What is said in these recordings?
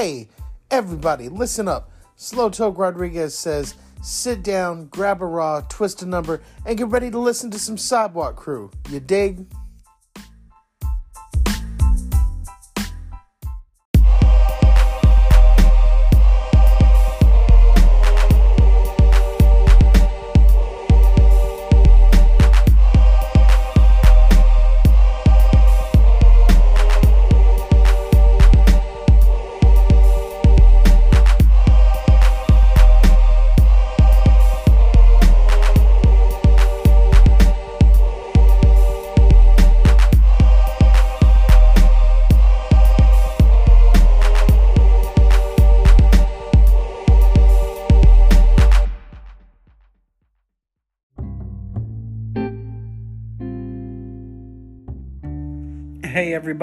Hey, everybody, listen up. Slow Toke Rodriguez says, sit down, grab a raw, twist a number, and get ready to listen to some Sidewalk Crew. You dig?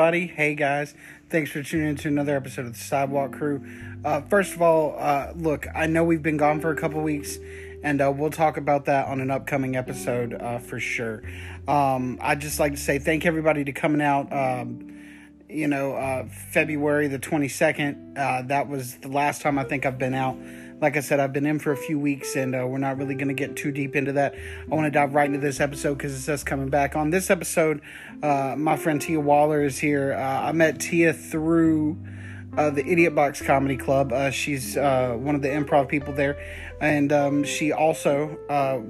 Everybody, hey guys, thanks for tuning in to another episode of the Sidewalk Crew. Uh, first of all, uh, look, I know we've been gone for a couple weeks, and uh, we'll talk about that on an upcoming episode uh, for sure. Um, I'd just like to say thank everybody to coming out. Um, you know, uh, February the 22nd, uh, that was the last time I think I've been out like I said, I've been in for a few weeks and uh, we're not really going to get too deep into that. I want to dive right into this episode because it's us coming back. On this episode, uh, my friend Tia Waller is here. Uh, I met Tia through uh, the Idiot Box Comedy Club. Uh, she's uh, one of the improv people there. And um, she also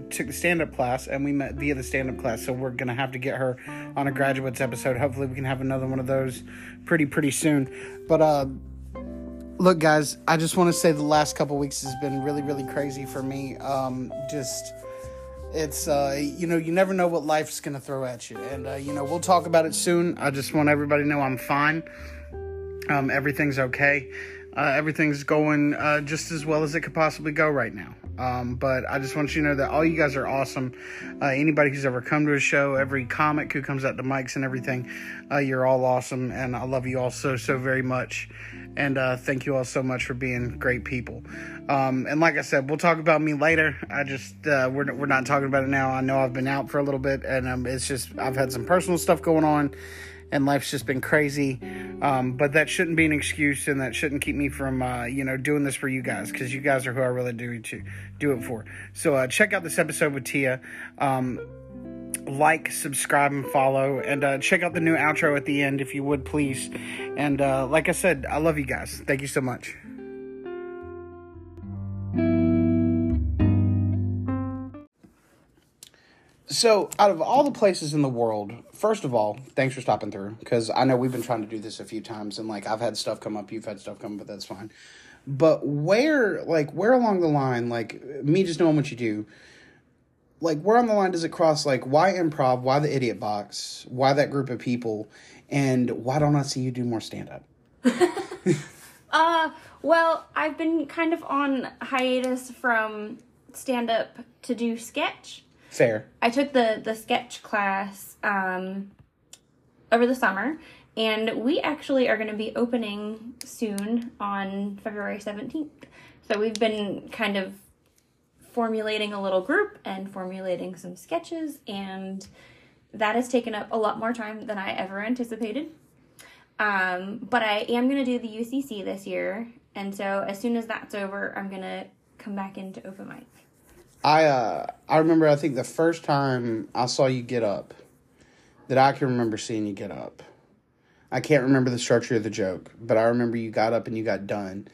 took the stand up class, and we met via the stand up class. So we're going to have to get her on a graduates episode. Hopefully, we can have another one of those pretty, pretty soon. But look guys i just want to say the last couple weeks has been really really crazy for me. Um, just it's uh, you know you never know what life's gonna throw at you. And uh, you know we'll talk about it soon. I just want everybody to know i'm fine. Um, everything's okay. Uh, everything's going uh, just as well as it could possibly go right now um, but I just want you to know that all you guys are awesome. Uh, anybody who's ever come to a show, every comic who comes out to mics and everything, uh, you're all awesome, and I love you all so so very much. And uh, thank you all so much for being great people. Um, and like I said, we'll talk about me later. I just uh, we're we're not talking about it now. I know I've been out for a little bit, and um, it's just I've had some personal stuff going on and life's just been crazy. Um, but that shouldn't be an excuse, and that shouldn't keep me from, uh, you know, doing this for you guys because you guys are who I really do to do it for. So uh, check out this episode with Tia. Um, like, subscribe, and follow, and uh, check out the new outro at the end if you would, please. And uh, like I said, I love you guys. Thank you so much. So, out of all the places in the world, first of all, thanks for stopping through because I know we've been trying to do this a few times, and like I've had stuff come up, you've had stuff come up, but that's fine. But where, like, where along the line, like me just knowing what you do, like where on the line does it cross? Like, why improv? Why the idiot box? Why that group of people? And why don't I see you do more stand up? uh, well, I've been kind of on hiatus from stand up to do sketch. Fair. I took the the sketch class um, over the summer, and we actually are going to be opening soon on February seventeenth. So we've been kind of formulating a little group and formulating some sketches, and that has taken up a lot more time than I ever anticipated. Um, but I am going to do the UCC this year, and so as soon as that's over, I'm going to come back into open mic. I uh I remember I think the first time I saw you get up that I can remember seeing you get up. I can't remember the structure of the joke, but I remember you got up and you got done.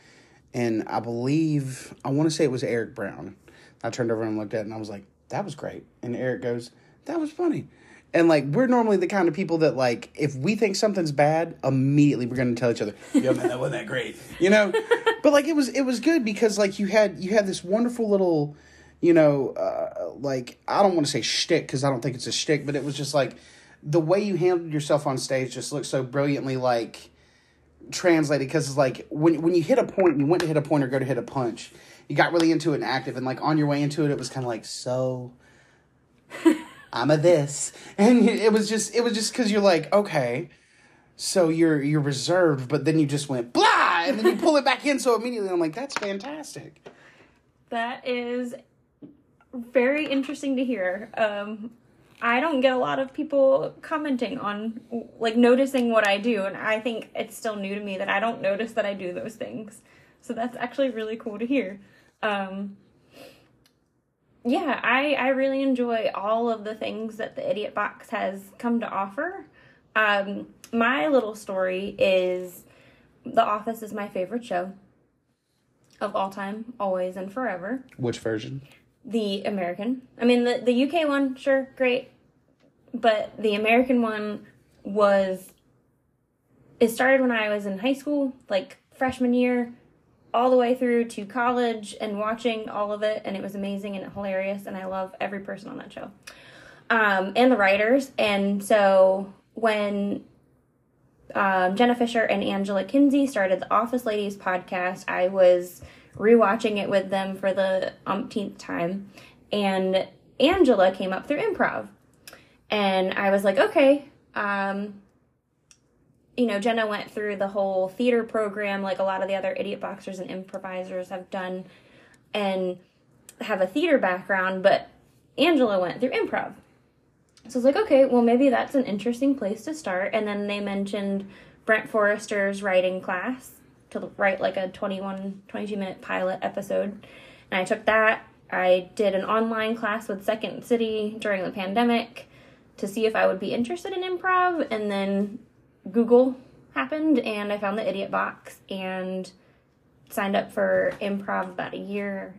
And I believe I want to say it was Eric Brown. I turned over and looked at it and I was like, that was great. And Eric goes, that was funny. And like we're normally the kind of people that like if we think something's bad, immediately we're gonna tell each other, "Yo, man, that wasn't that great," you know. but like it was, it was good because like you had you had this wonderful little you know, uh, like I don't want to say shtick because I don't think it's a shtick, but it was just like the way you handled yourself on stage just looked so brilliantly like translated because it's like when when you hit a point, you went to hit a point or go to hit a punch, you got really into it and active, and like on your way into it, it was kind of like so. I'm a this, and it was just it was just because you're like okay, so you're you're reserved, but then you just went blah, and then you pull it back in so immediately. I'm like that's fantastic. That is very interesting to hear. Um, I don't get a lot of people commenting on, like, noticing what I do. And I think it's still new to me that I don't notice that I do those things. So that's actually really cool to hear. Um, yeah, I, I really enjoy all of the things that the Idiot Box has come to offer. Um, my little story is The Office is my favorite show of all time, always and forever. Which version? The American. I mean, the, the UK one, sure, great. But the American one was. It started when I was in high school, like freshman year all the way through to college and watching all of it, and it was amazing and hilarious, and I love every person on that show. Um, and the writers. And so when um, Jenna Fischer and Angela Kinsey started the Office Ladies podcast, I was rewatching it with them for the umpteenth time, and Angela came up through improv. And I was like, okay, um, you know, Jenna went through the whole theater program like a lot of the other idiot boxers and improvisers have done and have a theater background, but Angela went through improv. So I was like, okay, well, maybe that's an interesting place to start. And then they mentioned Brent Forrester's writing class to write like a 21, 22 minute pilot episode. And I took that. I did an online class with Second City during the pandemic to see if I would be interested in improv. And then Google happened and I found the Idiot Box and signed up for improv about a year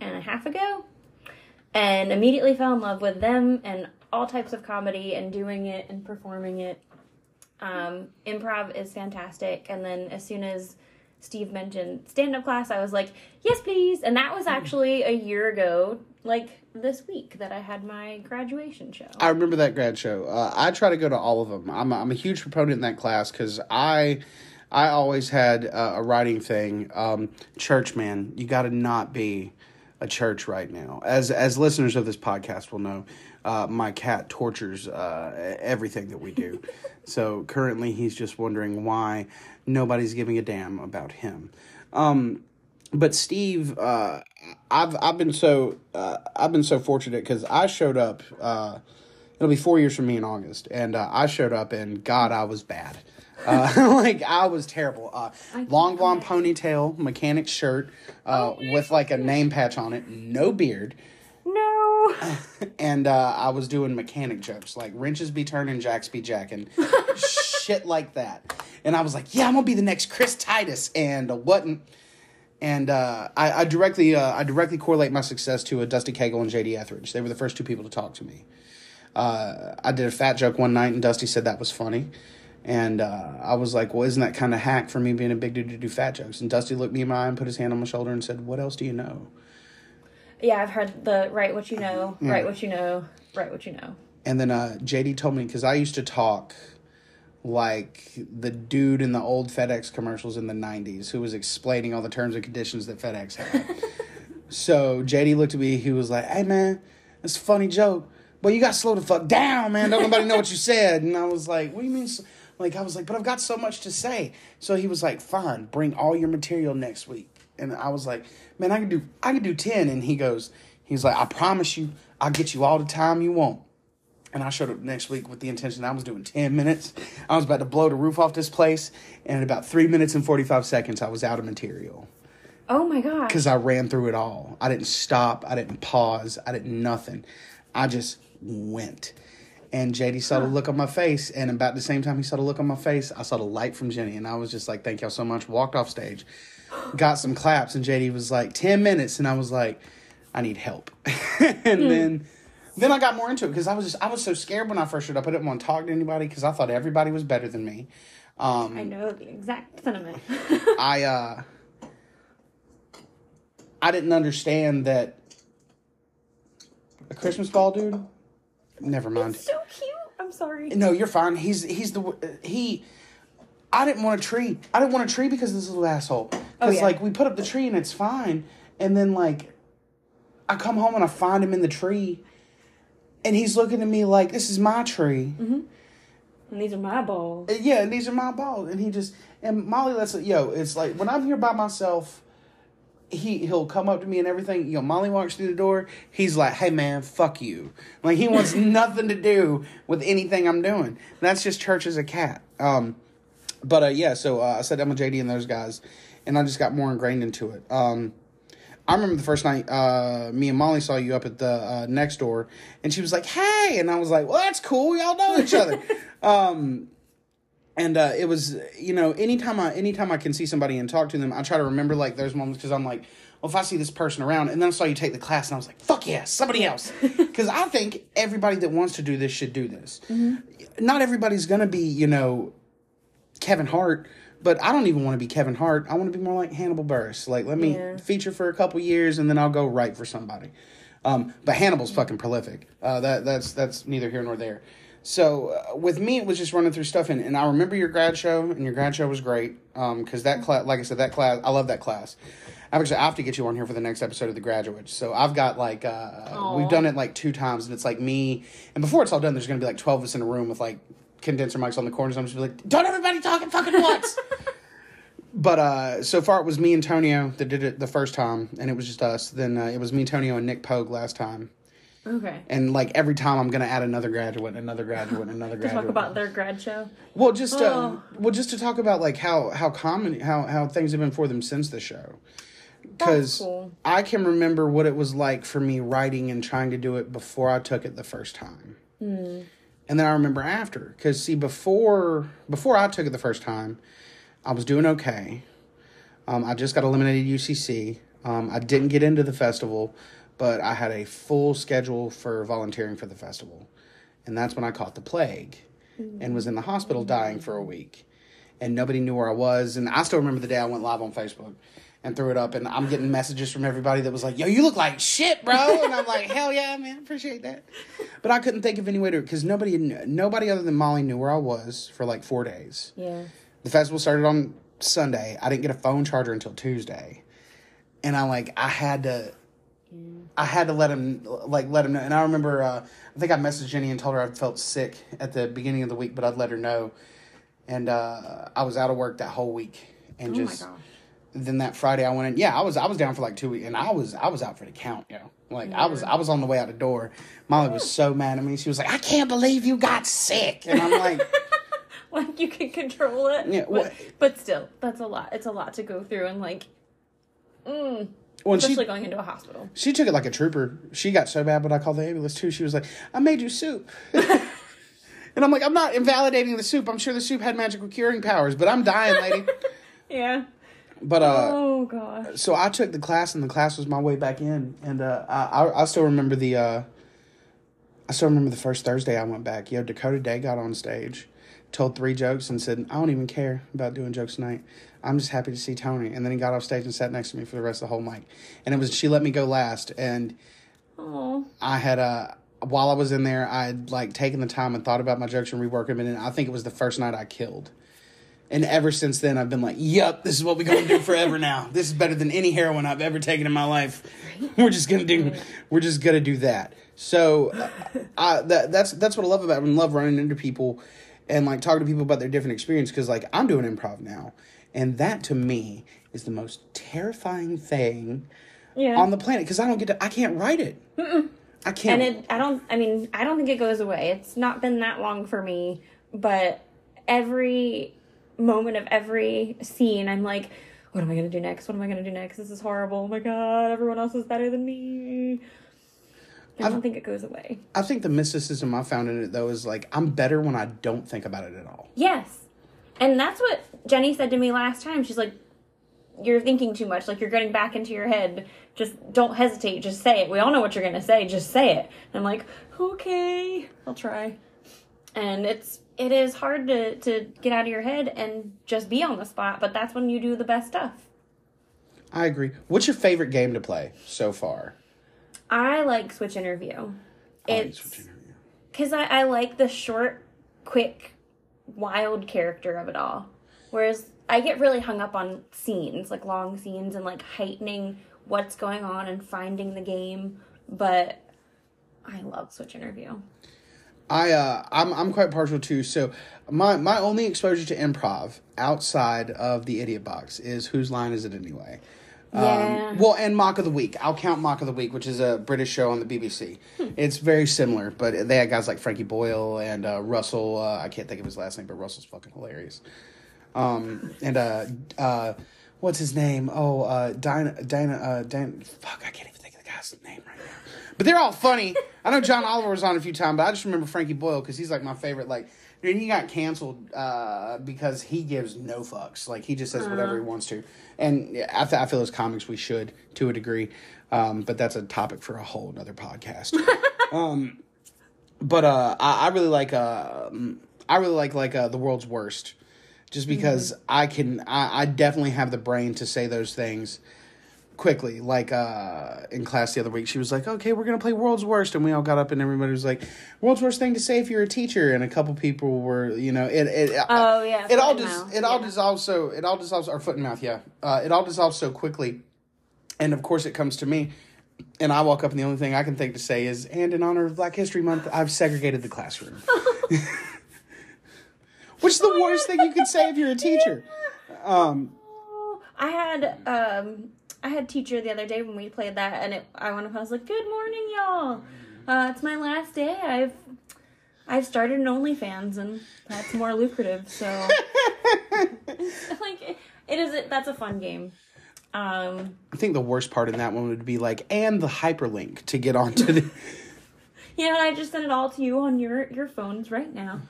and a half ago and immediately fell in love with them and all types of comedy and doing it and performing it. Um, improv is fantastic. And then as soon as Steve mentioned stand up class, I was like, yes, please. And that was actually a year ago, like this week, that I had my graduation show. I remember that grad show. Uh, I try to go to all of them. I'm a, I'm a huge proponent in that class because I. I always had uh, a writing thing. Um, church man, you got to not be a church right now. As as listeners of this podcast will know, uh, my cat tortures uh, everything that we do. so currently, he's just wondering why nobody's giving a damn about him. Um, but Steve, uh, I've I've been so uh, I've been so fortunate because I showed up. Uh, it'll be four years from me in August, and uh, I showed up, and God, I was bad. Uh, like I was terrible. Uh, long blonde ponytail, mechanic shirt, uh, oh, with like a name patch on it, no beard. And uh, I was doing mechanic jokes like wrenches be turning, jacks be jacking, shit like that. And I was like, yeah, I'm gonna be the next Chris Titus, and uh, wasn't. And uh, I, I, directly uh, I directly correlate my success to a Dusty Cagle and JD Etheridge. They were the first two people to talk to me. Uh, I did a fat joke one night, and Dusty said that was funny. And uh, I was like, well, isn't that kind of hack for me being a big dude to do fat jokes? And Dusty looked me in my eye and put his hand on my shoulder and said, what else do you know? Yeah, I've heard the write what you know, yeah. write what you know, write what you know. And then uh, JD told me, because I used to talk like the dude in the old FedEx commercials in the 90s who was explaining all the terms and conditions that FedEx had. so JD looked at me, he was like, hey man, it's a funny joke. But you got slow the fuck down, man. Don't nobody know what you said. And I was like, what do you mean? Like I was like, but I've got so much to say. So he was like, fine, bring all your material next week. And I was like, man, I can do I can do ten. And he goes, he's like, I promise you, I'll get you all the time you want. And I showed up next week with the intention I was doing 10 minutes. I was about to blow the roof off this place. And in about three minutes and 45 seconds, I was out of material. Oh my God. Because I ran through it all. I didn't stop. I didn't pause. I didn't nothing. I just went. And JD saw the look on my face, and about the same time he saw the look on my face, I saw the light from Jenny, and I was just like, "Thank y'all so much." Walked off stage, got some claps, and JD was like, 10 minutes," and I was like, "I need help." and hmm. then, then I got more into it because I was just I was so scared when I first showed up. I didn't want to talk to anybody because I thought everybody was better than me. Um, I know the exact sentiment. I uh, I didn't understand that a Christmas ball, dude Never mind. It's so cute. I'm sorry. No, you're fine. He's he's the he. I didn't want a tree. I didn't want a tree because this little asshole. Because oh, yeah. like we put up the tree and it's fine, and then like I come home and I find him in the tree, and he's looking at me like this is my tree. Mm-hmm. And these are my balls. Yeah, and these are my balls. And he just and Molly lets it. Yo, it's like when I'm here by myself, he he'll come up to me and everything. You know, Molly walks through the door. He's like, "Hey man, fuck you!" Like he wants nothing to do with anything I'm doing. That's just church as a cat. Um, but uh, yeah, so uh, I said I'm with JD and those guys, and I just got more ingrained into it. Um, I remember the first night uh, me and Molly saw you up at the uh, next door, and she was like, "Hey," and I was like, "Well, that's cool. Y'all know each other." um, and uh, it was you know anytime I anytime I can see somebody and talk to them, I try to remember like those moments because I'm like, well, if I see this person around, and then I saw you take the class, and I was like, fuck yes, somebody else, because I think everybody that wants to do this should do this. Not everybody's gonna be you know Kevin Hart. But I don't even want to be Kevin Hart. I want to be more like Hannibal Buress. Like, let me Yeah. feature for a couple years, and then I'll go write for somebody. Um, but Hannibal's fucking prolific. Uh, that that's that's neither here nor there. So uh, with me, it was just running through stuff, and, and I remember your grad show, and your grad show was great. Um, because that class, like I said, that class, I love that class. I actually, I have to get you on here for the next episode of The Graduates. So I've got like uh, we've done it like two times, and it's like me. And before it's all done, there's gonna be like twelve of us in a room with like condenser mics on the corners. I'm just be like, don't everybody talk at fucking once. But uh, so far it was me and Tonio that did it the first time, and it was just us. Then uh, it was me, Tonio, and Nick Pogue last time. Okay. And like every time, I'm gonna add another graduate, another graduate, another To graduate. talk about their grad show. well, just uh, Oh. well, just to talk about like how how common how how things have been for them since the show. Because cool. I can remember what it was like for me writing and trying to do it before I took it the first time, Hmm. And then I remember after. Because see, before before I took it the first time, I was doing okay. Um, I just got eliminated UCC. Um, I didn't get into the festival, but I had a full schedule for volunteering for the festival. And that's when I caught the plague and was in the hospital dying for a week. And nobody knew where I was. And I still remember the day I went live on Facebook and threw it up. And I'm getting messages from everybody that was like, yo, you look like shit, bro. And I'm like, hell yeah, man, appreciate that. But I couldn't think of any way to, because nobody, nobody other than Molly knew where I was for like four days. Yeah. The festival started on Sunday. I didn't get a phone charger until Tuesday, and I like I had to, I had to let him like let him know. And I remember uh, I think I messaged Jenny and told her I felt sick at the beginning of the week, but I'd let her know. And uh, I was out of work that whole week, and Oh just. Then that Friday I went in. Yeah, I was I was down for like two weeks, and I was I was out for the count, yo. Like I was I was on the way out the door. Molly was so mad at me. She was like, "I can't believe you got sick," and I'm like. Like you can control it. Yeah, But, what- but still, that's a lot. It's a lot to go through and like, mm, When she, especially going into a hospital. She took it like a trooper. She got so bad, but I called the ambulance too. She was like, "I made you soup," and I'm like, "I'm not invalidating the soup. I'm sure the soup had magical curing powers, but I'm dying, lady." Yeah. But uh, oh gosh. so I took the class, and the class was my way back in, and uh, I I, I still remember the uh, I still remember the first Thursday I went back. Yo, Dakota Day got on stage, told three jokes, and said, "I don't even care about doing jokes tonight. I'm just happy to see Tony." And then he got off stage and sat next to me for the rest of the whole mic, and it was she let me go last, and. Oh. I had uh while I was in there, I'd like taken the time and thought about my jokes and reworked them, and I think it was the first night I killed. And ever since then, I've been like, "Yep, this is what we're gonna do forever now. This is better than any heroin I've ever taken in my life. We're just gonna do, we're just gonna do that." So, uh, I that that's that's what I love about it. I love running into people and like talking to people about their different experience because like I'm doing improv now, and that to me is the most terrifying thing Yeah. on the planet because I don't get to, I can't write it. I can't. and it i don't i mean i don't think it goes away it's not been that long for me but every moment of every scene i'm like what am i going to do next? What am i going to do next? This is horrible. Oh my god everyone else is better than me. I don't think it goes away. I think the mysticism I found in it though is like I'm better when I don't think about it at all. yes. And that's what jenny said to me last time. She's like you're thinking too much. Like you're getting back into your head. Just don't hesitate. Just say it. We all know what you're going to say. Just say it. And i'm like okay i'll try. And it's it is hard to to get out of your head and just be on the spot but that's when you do the best stuff I agree. What's your favorite game to play so far? i like switch interview I like it's Switch Interview. because I, I like the short quick wild character of it all whereas i get really hung up on scenes like long scenes and like heightening what's going on and finding the game but i love switch interview I uh I'm I'm quite partial to so my my only exposure to improv outside of the idiot box is whose line is it anyway? Yeah. Um, well, and Mock of the Week. I'll count Mock of the Week, which is a British show on the BBC. Hmm. It's very similar, but they had guys like Frankie Boyle and uh, Russell. Uh, I can't think of his last name, but Russell's fucking hilarious. Um, and uh, uh, what's his name? Oh, uh, Dinah, Dinah, uh, Dinah. Fuck, I can't even think of the guy's name right now. But they're all funny. I know John Oliver was on a few times, but I just remember Frankie Boyle because he's like my favorite. Like, dude, he got canceled uh, because he gives no fucks. Like, he just says whatever he wants to. And yeah, I, th- I feel as comics we should to a degree, um, but that's a topic for a whole another podcast. um, but uh, I, I really like uh, I really like like uh, the world's worst, just because I can I, I definitely have the brain to say those things quickly. Like uh, in class the other week, she was like, "Okay, we're gonna play world's worst," and we all got up and everybody was like, "World's worst thing to say if you're a teacher," and a couple people were, you know, it it Oh, yeah, it all just it all dissolves so it all dissolves our foot and mouth, yeah, uh, it all dissolves so quickly, and of course it comes to me. And I walk up, and the only thing I can think to say is, "And in honor of Black History Month, I've segregated the classroom." Which is the worst thing you could say if you're a teacher. Um, I had um I had teacher the other day when we played that and it I went up I was like, Good morning y'all. Uh it's my last day. I've I've started an OnlyFans and that's more lucrative, so like it, it is that's a fun game. Um I think the worst part in that one would be like, and the hyperlink to get onto the. yeah, and I just sent it all to you on your your phones right now.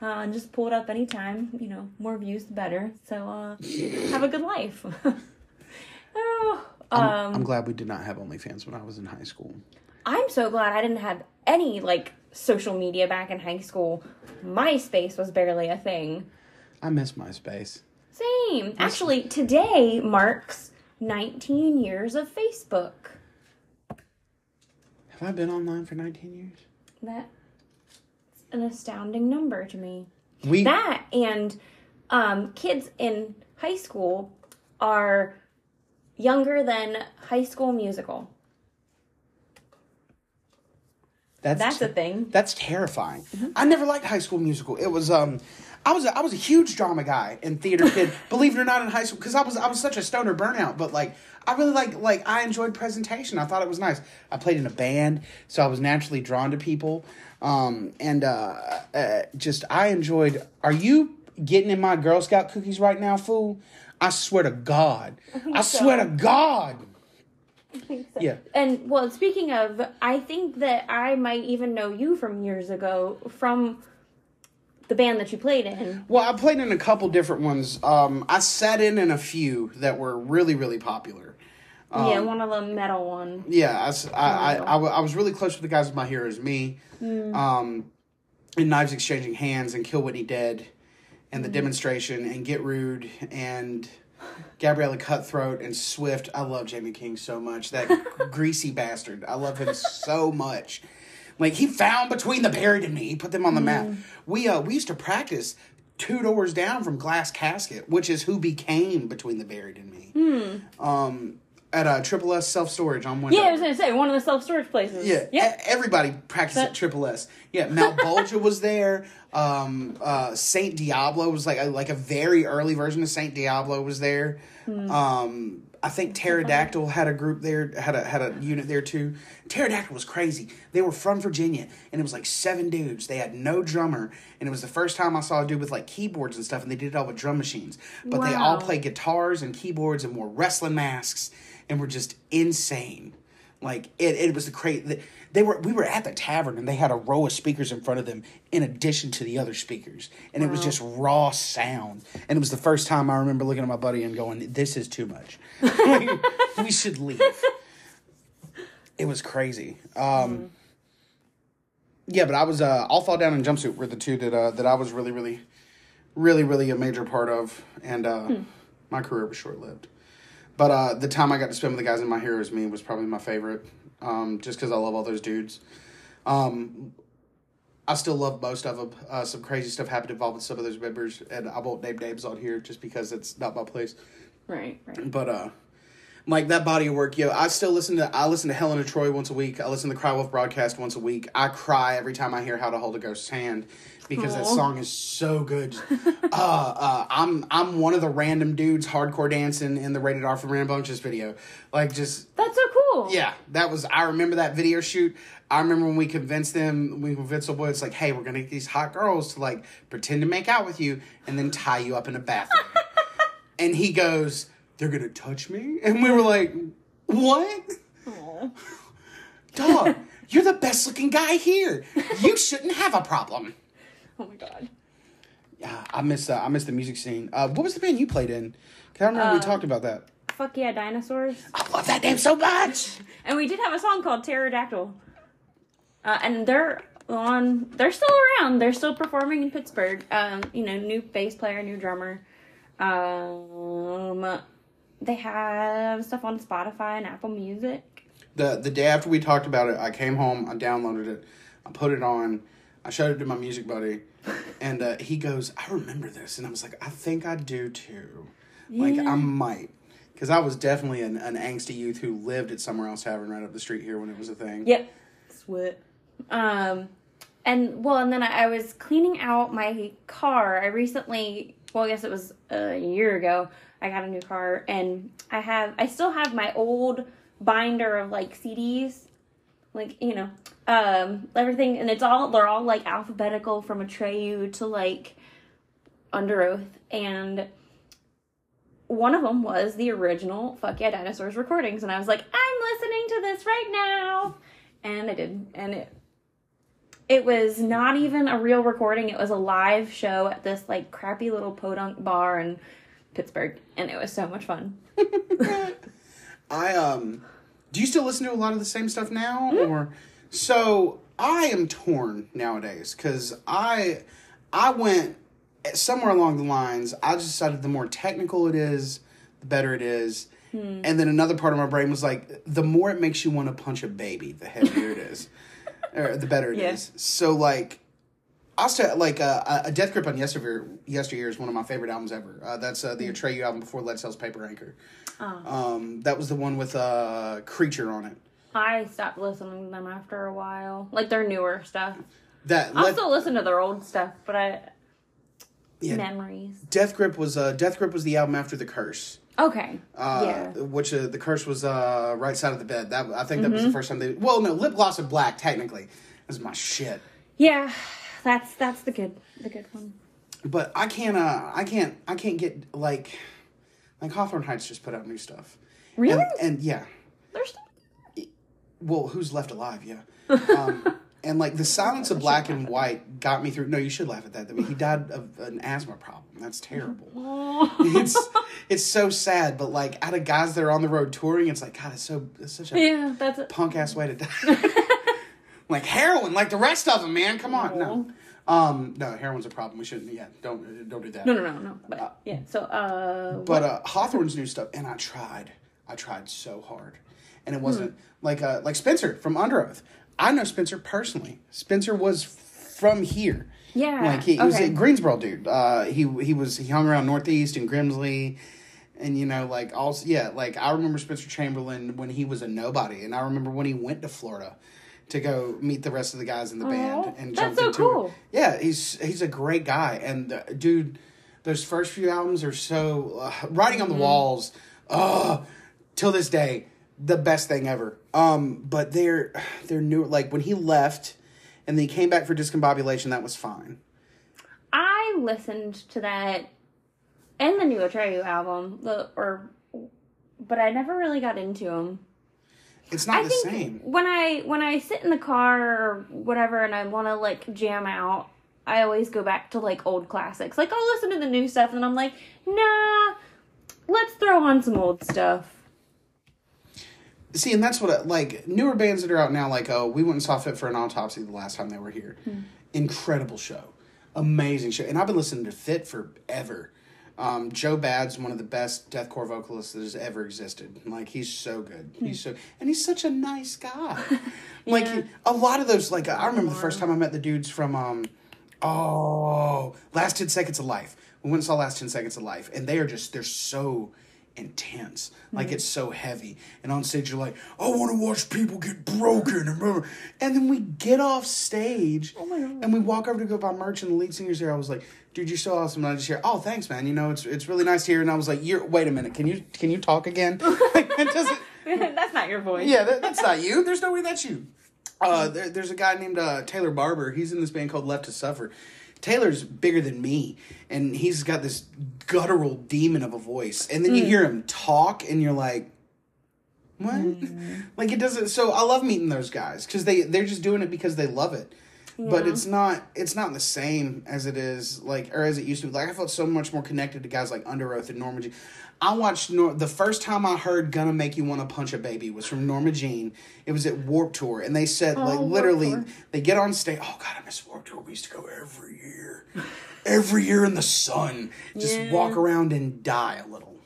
Uh, and just pull it up anytime. You know, more views the better. So uh, have a good life. oh, um, I'm glad we did not have OnlyFans when I was in high school. I'm so glad I didn't have any like social media back in high school. MySpace was barely a thing. I miss MySpace. Same. Actually, today marks 19 years of Facebook. Have I been online for 19 years? That's an astounding number to me. We That and um, kids in high school are younger than High School Musical. that's That's a thing. That's terrifying. I never liked High School Musical. It was um, I was a, I was a huge drama guy and theater kid. believe it or not, in high school because I was I was such a stoner burnout. But like I really like like I enjoyed presentation. I thought it was nice. I played in a band, so I was naturally drawn to people. Um, and uh, uh, just I enjoyed. Are you getting in my Girl Scout cookies right now, fool? I swear to God. I so. swear to God. Yeah. And well, speaking of, I think that I might even know you from years ago from the band that you played in. Well, I played in a couple different ones. Um, I sat in in a few that were really, really popular. yeah, one of the metal one. Yeah, I, I, I, I, was really close with the guys with My Heroes Me, um, and Knives Exchanging Hands, and Kill Whitney Dead, and The Demonstration, and Get Rude, and Gabriella Cutthroat, and Swift. I love Jamie King so much. That greasy bastard. I love him so much. Like he found between the buried and me. He put them on the map. We uh we used to practice two doors down from Glass Casket, which is who became between the buried and me. Um, at a Triple S Self Storage on one. Yeah, I was gonna say one of the self storage places. Yeah, yeah. e- everybody practiced That- at Triple S. Yeah, Mount Malbolgia was there. Um, uh, Saint Diablo was like a, like a very early version of Saint Diablo was there. Hmm. Um, I think Pterodactyl had a group there, had a had a unit there too. Pterodactyl was crazy. They were from Virginia, and it was like seven dudes. They had no drummer, and it was the first time I saw a dude with like keyboards and stuff, and they did it all with drum machines. But they all Wow. played guitars and keyboards and wore wrestling masks, and we were just insane. Like it, it was the crazy. They were we were at the tavern and they had a row of speakers in front of them in addition to the other speakers, and it was just raw sound. And it was the first time I remember looking at my buddy and going, "This is too much. we should leave." It was crazy. Um, yeah, but I was uh, I'll fall down in jumpsuit were the two that uh, that I was really really really really a major part of, and uh, my career was short lived. But uh, the time I got to spend with the guys in My Heroes Me was probably my favorite, um, just because I love all those dudes. Um, I still love most of them. Uh, some crazy stuff happened involving some of those members, and I won't name names on here just because it's not my place. Right, right. But uh, Like that body of work, yo. I still listen to I listen to Helen of Troy once a week. I listen to Cry Wolf broadcast once a week. I cry every time I hear How to Hold a Ghost's Hand because that song is so good. uh, uh, I'm I'm one of the random dudes hardcore dancing in the rated R for Rambunctious video. Like just That's so cool. yeah, that was. I remember that video shoot. I remember when we convinced them, we convinced the boys like, hey, we're gonna get these hot girls to like pretend to make out with you and then tie you up in a bathroom. and he goes, they're gonna touch me, and we were like, what? Dog, you're the best looking guy here. You shouldn't have a problem. Oh my god. Yeah, I miss. Uh, I miss the music scene. Uh, what was the band you played in? 'Cause I remember we Um, talked about that. Fuck yeah, dinosaurs. I love that name so much. And we did have a song called Pterodactyl. Uh, and they're on. They're still around. They're still performing in Pittsburgh. Um, you know, new bass player, new drummer. Um, they have stuff on Spotify and Apple Music. the the day after we talked about it, I came home, I downloaded it, I put it on, I showed it to my music buddy, and uh, he goes, "I remember this," and I was like, "I think I do too, like I might." Because I was definitely an, an angsty youth who lived at Somewhere Else Tavern right up the street here when it was a thing. Yep. Sweat. Um, and well, and then I, I was cleaning out my car. I recently, well, I guess it was a year ago. I got a new car, and I have, I still have my old binder of like CDs, like you know, um, everything, and it's all they're all like alphabetical from Atreyu to like Underoath, and one of them was the original Fuck Yeah Dinosaurs recordings, and I was like, I'm listening to this right now, and I did, and it it was not even a real recording; it was a live show at this like crappy little podunk bar in Pittsburgh, and it was so much fun. I um, do you still listen to a lot of the same stuff now, Mm-hmm. or so? I am torn nowadays because I I went somewhere along the lines. I just decided the more technical it is, the better it is. Hmm. And then another part of my brain was like, the more it makes you want to punch a baby, the heavier it is, or the better it is. Yeah. So like, I'll say like uh, a Death Grip on Yesteryear, Yesteryear is one of my favorite albums ever. Uh, that's uh, the Atreyu album before Lead Sails Paper Anchor. Um, that was the one with uh, Creature on it. I stopped listening to them after a while, like their newer stuff. That I'll Lead- still listen to their old stuff, but I yeah, memories. Death Grip was uh, Death Grip was the album after the Curse. Okay. Uh, yeah. Which uh, the curse was uh, right side of the bed. That I think that Mm-hmm. was the first time they. Well, no, lip gloss and black technically is my shit. Yeah. That's that's the good the good one. But I can't. Uh, I can't. I can't get like like Hawthorne Heights just put out new stuff. Really? And, and yeah, They're still well, who's left alive? Yeah. Um, and like the silence of black and white got me through. No, you should laugh at that. I mean, he died of an asthma problem. That's terrible. it's it's so sad. But like out of guys that are on the road touring, it's like God, it's so it's such a Yeah, that's punk ass way to die. like heroin, like the rest of them, man. Come on, no. Um, no, heroin's a problem. We shouldn't. Yeah, don't don't do that. No, no, no, no. But yeah. So uh But uh, Hawthorne's new stuff, and I tried. I tried so hard, and it wasn't like uh, like Spencer from Underoath. I know Spencer personally. Spencer was from here. yeah. Like he, he was a Greensboro dude. Uh, he he was he hung around Northeast and Grimsley, and you know like also yeah like I remember Spencer Chamberlain when he was a nobody, and I remember when he went to Florida to go meet the rest of the guys in the band and that's so into cool. it. Yeah, he's he's a great guy, and uh, dude, those first few albums are so uh, writing Mm-hmm. on the walls. Uh, till this day, the best thing ever. Um, but they're they're new. Like when he left, and then he came back for discombobulation. That was fine. I listened to that and the new Atreyu album, the or but I never really got into them. It's not I the think same. when I when I sit in the car or whatever and I want to like jam out, I always go back to like old classics. Like I'll listen to the new stuff and I'm like, nah, let's throw on some old stuff. See, and that's what I, like newer bands that are out now. Like, oh, we went and saw Fit for an Autopsy the last time they were here. Incredible show, amazing show, and I've been listening to Fit forever. Um, Joe Bad's one of the best deathcore vocalists that has ever existed. Like, he's so good. He's so, and he's such a nice guy. like Yeah. a lot of those. Like, I remember the first time I met the dudes from um, oh, Last Ten Seconds of Life. We went and saw Last Ten Seconds of Life, and they are just they're so intense. Like it's so heavy. And on stage you're like, I want to watch people get broken and blah, blah." and then we get off stage and we walk over to go buy merch and the lead singer's here. I was like, dude, you're so awesome. And I just hear, oh thanks, man. You know, it's it's really nice here. And I was like, you're wait a minute, can you can you talk again? It doesn't That's not your voice. yeah, that, that's not you. There's no way that's you. Uh, there, there's a guy named uh, Taylor Barber. He's in this band called Left to Suffer. Taylor's bigger than me, and he's got this guttural demon of a voice. And then you hmm. hear him talk, and you're like, "What?" Hmm. like it doesn't. So I love meeting those guys because they they're just doing it because they love it. But it's not it's not the same as it is like or as it used to be. Like I felt so much more connected to guys like Underoath and Norma Jean. I watched Nor- the first time I heard "Gonna Make You Want to Punch a Baby" was from Norma Jean. It was at Warp Tour, and they said oh, like Oh, Warped literally they get on stage. Oh God, I miss Warp Tour. We used to go every year, every year in the sun, just Yeah. walk around and die a little.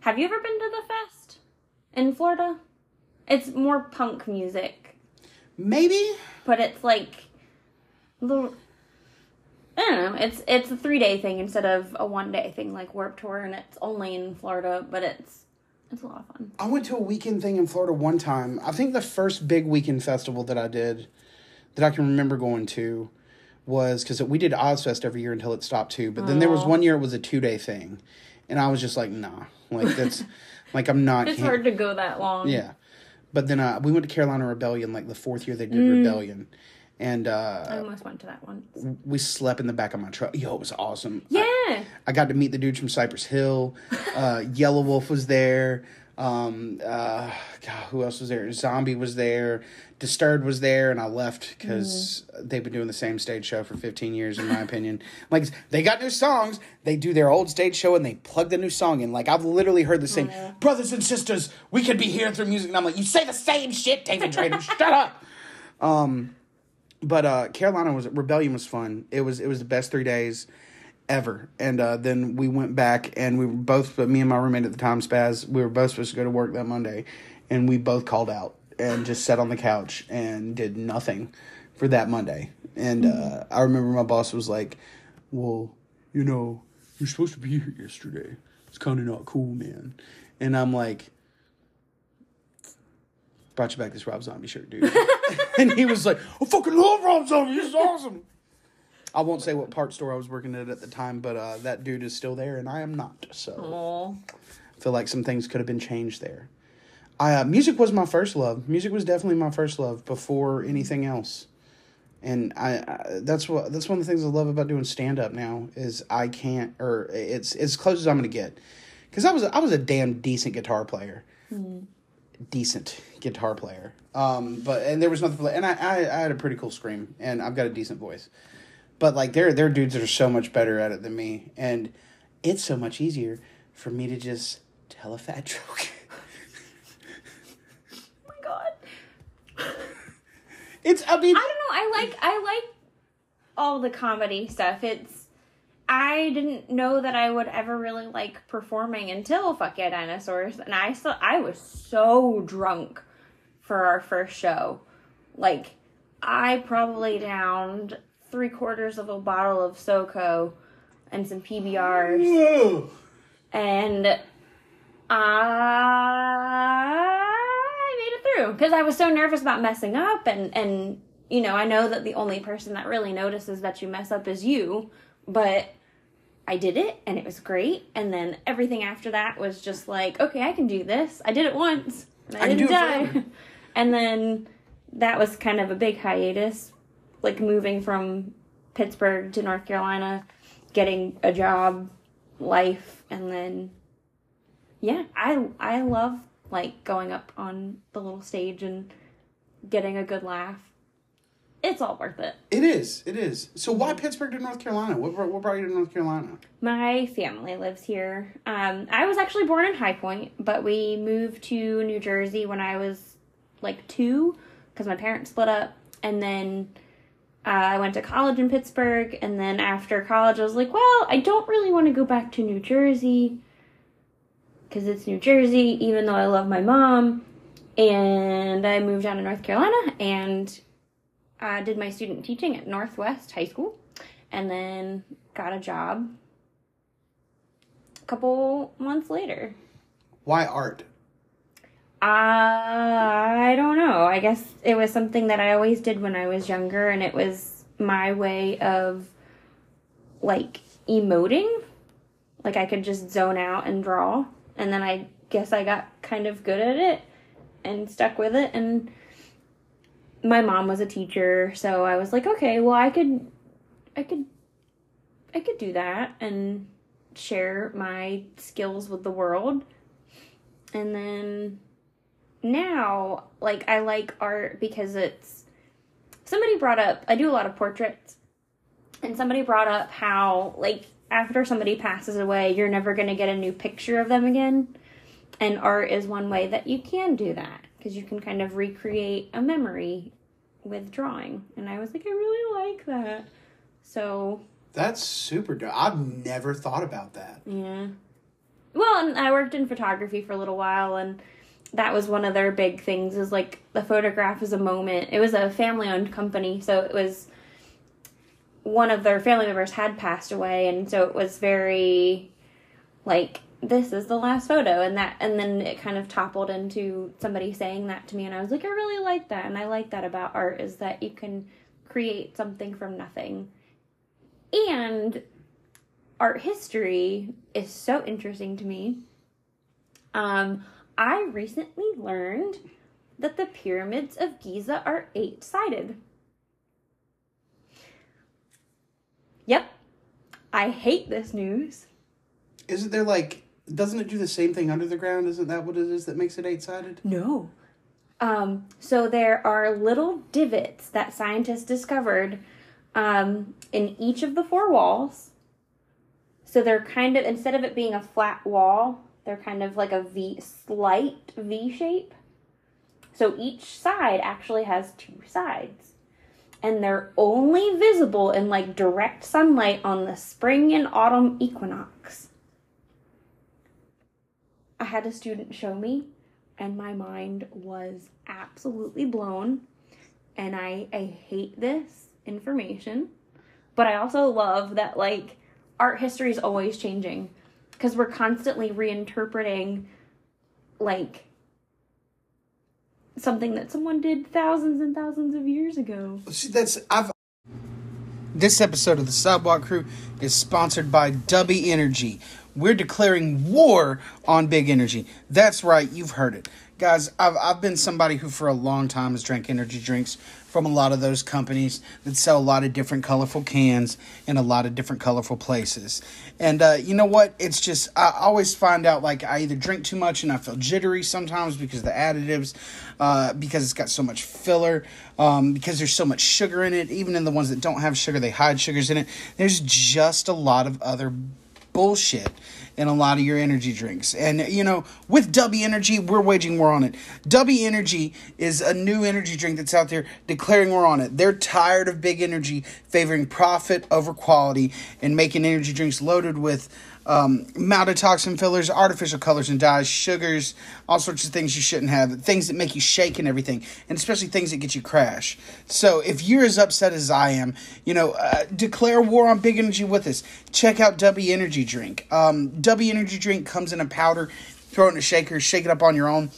Have you ever been to the fest in Florida? It's more punk music, Maybe but it's like little. I don't know. It's it's a three day thing instead of a one day thing like Warp Tour, and it's only in Florida, but it's it's a lot of fun. I went to a weekend thing in Florida one time. I think the first big weekend festival that I did, that I can remember going to, was because we did Ozzfest every year until it stopped too. But then there was one year it was a two day thing, and I was just like, nah, like that's like I'm not. It's can't- hard to go that long. Yeah, but then uh, we went to Carolina Rebellion like the fourth year they did Mm. Rebellion, and I uh, almost went to that one. we slept in the back of my truck. Yo, it was awesome. Yeah. I got to meet the dudes from Cypress Hill. Uh, Yelawolf was there. Um, uh, God, who else was there? Zombie was there. Disturbed was there, and I left because they've been doing the same stage show for 15 years, in my opinion. Like, they got new songs. They do their old stage show and they plug the new song in. Like, I've literally heard the same, brothers and sisters, we could be here through music. And I'm like, you say the same shit, David Draiman, shut up. Um, but uh, Carolina was Rebellion was fun. It was it was the best three days ever. And uh, then we went back and we were both, but me and my roommate at the time, Spaz, we were both supposed to go to work that Monday, and we both called out and just sat on the couch and did nothing for that Monday. And uh, I remember my boss was like, "Well, you know, you're supposed to be here yesterday. It's kind of not cool, man." And I'm like. Brought you back this Rob Zombie shirt, dude. and he was like, I fucking love Rob Zombie. He's awesome. I won't say what part store I was working at at the time, but uh, that dude is still there, and I am not. So Aw. I feel like some things could have been changed there. I, uh, music was my first love. Music was definitely my first love before anything else. And I, I that's what that's one of the things I love about doing stand up now is I can't or it's as close as I'm gonna get because I was I was a damn decent guitar player decent guitar player. Um, but and there was nothing. And I, I I had a pretty cool scream, and I've got a decent voice. But like there there are dudes that are so much better at it than me, and it's so much easier for me to just tell a fat joke. Oh my god. it's I mean I don't know. I like I like all the comedy stuff. It's I didn't know that I would ever really like performing until Fuck Yeah Dinosaurs, and I still I was so drunk for our first show. Like I probably downed three quarters of a bottle of SoCo and some PBRs Whoa. and I made it through because I was so nervous about messing up and and you know I know that the only person that really notices that you mess up is you, but I did it and it was great. And then everything after that was just like okay I can do this. I did it once and I, I didn't die. and then that was kind of a big hiatus like moving from Pittsburgh to North Carolina getting a job life and then yeah i i love like going up on the little stage and getting a good laugh it's all worth it It is. It is. So why Pittsburgh to North Carolina? What brought, what brought you to North Carolina? my family lives here um i was actually born in high point but we moved to new jersey when i was like two because my parents split up and then uh, I went to college in Pittsburgh, and then after college, I was like, well, I don't really want to go back to New Jersey because it's New Jersey, even though I love my mom. And I moved down to North Carolina and uh, did my student teaching at Northwest High School, and then got a job a couple months later. Why art? I don't know. I guess it was something that I always did when I was younger, and it was my way of like emoting. Like I could just zone out and draw, and then I guess I got kind of good at it and stuck with it. And my mom was a teacher, so I was like, okay, well, I could, I could, I could do that and share my skills with the world. And then now, like, I like art because it's. Somebody brought up, I do a lot of portraits, and somebody brought up how, like, after somebody passes away, you're never going to get a new picture of them again. And art is one way that you can do that because you can kind of recreate a memory with drawing. And I was like, I really like that. So, That's super dope. I've never thought about that. yeah. Well, and I worked in photography for a little while, and that was one of their big things. Is like the photograph is a moment. It was a family-owned company, so it was one of their family members had passed away, and so it was very like this is the last photo, and that, and then it kind of toppled into somebody saying that to me, and I was like, I really like that, and I like that about art is that you can create something from nothing, and art history is so interesting to me. Um, I recently learned that the pyramids of Giza are eight sided. Yep. I hate this news. Isn't there like? Doesn't it do the same thing under the ground? Isn't that what it is that makes it eight sided? No. Um, so there are little divots that scientists discovered um, in each of the four walls. So they're kind of instead of it being a flat wall, they're kind of like a V slight V shape. So each side actually has two sides. And they're only visible in like direct sunlight on the spring and autumn equinox. I had a student show me and my mind was absolutely blown. And I, I hate this information. But I also love that, like, art history is always changing because we're constantly reinterpreting, like, something that someone did thousands and thousands of years ago. See, that's I've. This episode of the Sidewalk Crew is sponsored by Dubby Energy. We're declaring war on big energy. That's right, you've heard it. Guys, I've, I've been somebody who for a long time has drank energy drinks from a lot of those companies that sell a lot of different colorful cans in a lot of different colorful places. And uh, you know what? It's just, I always find out like I either drink too much and I feel jittery sometimes because of the additives, uh, because it's got so much filler, um, because there's so much sugar in it. Even in the ones that don't have sugar, they hide sugars in it. There's just a lot of other bullshit in a lot of your energy drinks. And you know, with Dubby Energy, we're waging war on it. Dubby Energy is a new energy drink that's out there declaring war on it. They're tired of big energy favoring profit over quality and making energy drinks loaded with um, maltodextrin fillers, artificial colors and dyes, sugars, all sorts of things you shouldn't have, things that make you shake and everything, and especially things that get you crash. So if you're as upset as I am, you know, uh, declare war on big energy with us. Check out Dubby Energy Drink. Um, Dubby Energy Drink comes in a powder. Throw it in a shaker, shake it up on your own.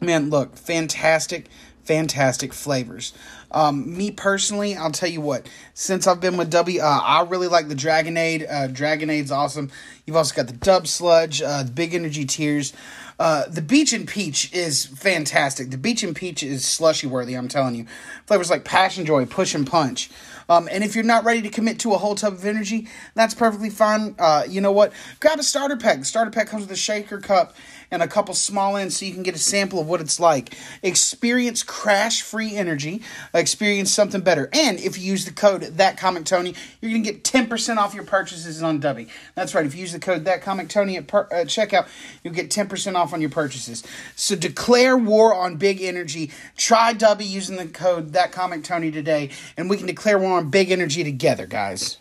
Man, look, fantastic, fantastic flavors. Um, me personally, I'll tell you what. Since I've been with Dubby, uh, I really like the Dragonade. Uh, Dragonade's awesome. You've also got the Dub Sludge, uh, the Big Energy Tears. Uh, the Beach and Peach is fantastic. The Beach and Peach is slushy worthy. I'm telling you, flavors like Passion Joy, Push and Punch. Um, and if you're not ready to commit to a whole tub of energy, that's perfectly fine. Uh, you know what? Grab a starter pack. The starter pack comes with a shaker cup and a couple small ends so you can get a sample of what it's like. Experience crash free energy, experience something better. And if you use the code that comic Tony, you're going to get 10% off your purchases on Dubby. That's right. If you use the code that comic Tony at per- uh, checkout, you'll get 10% off on your purchases. So declare war on big energy. Try Dubby using the code that comic Tony today, and we can declare war on big energy together, guys.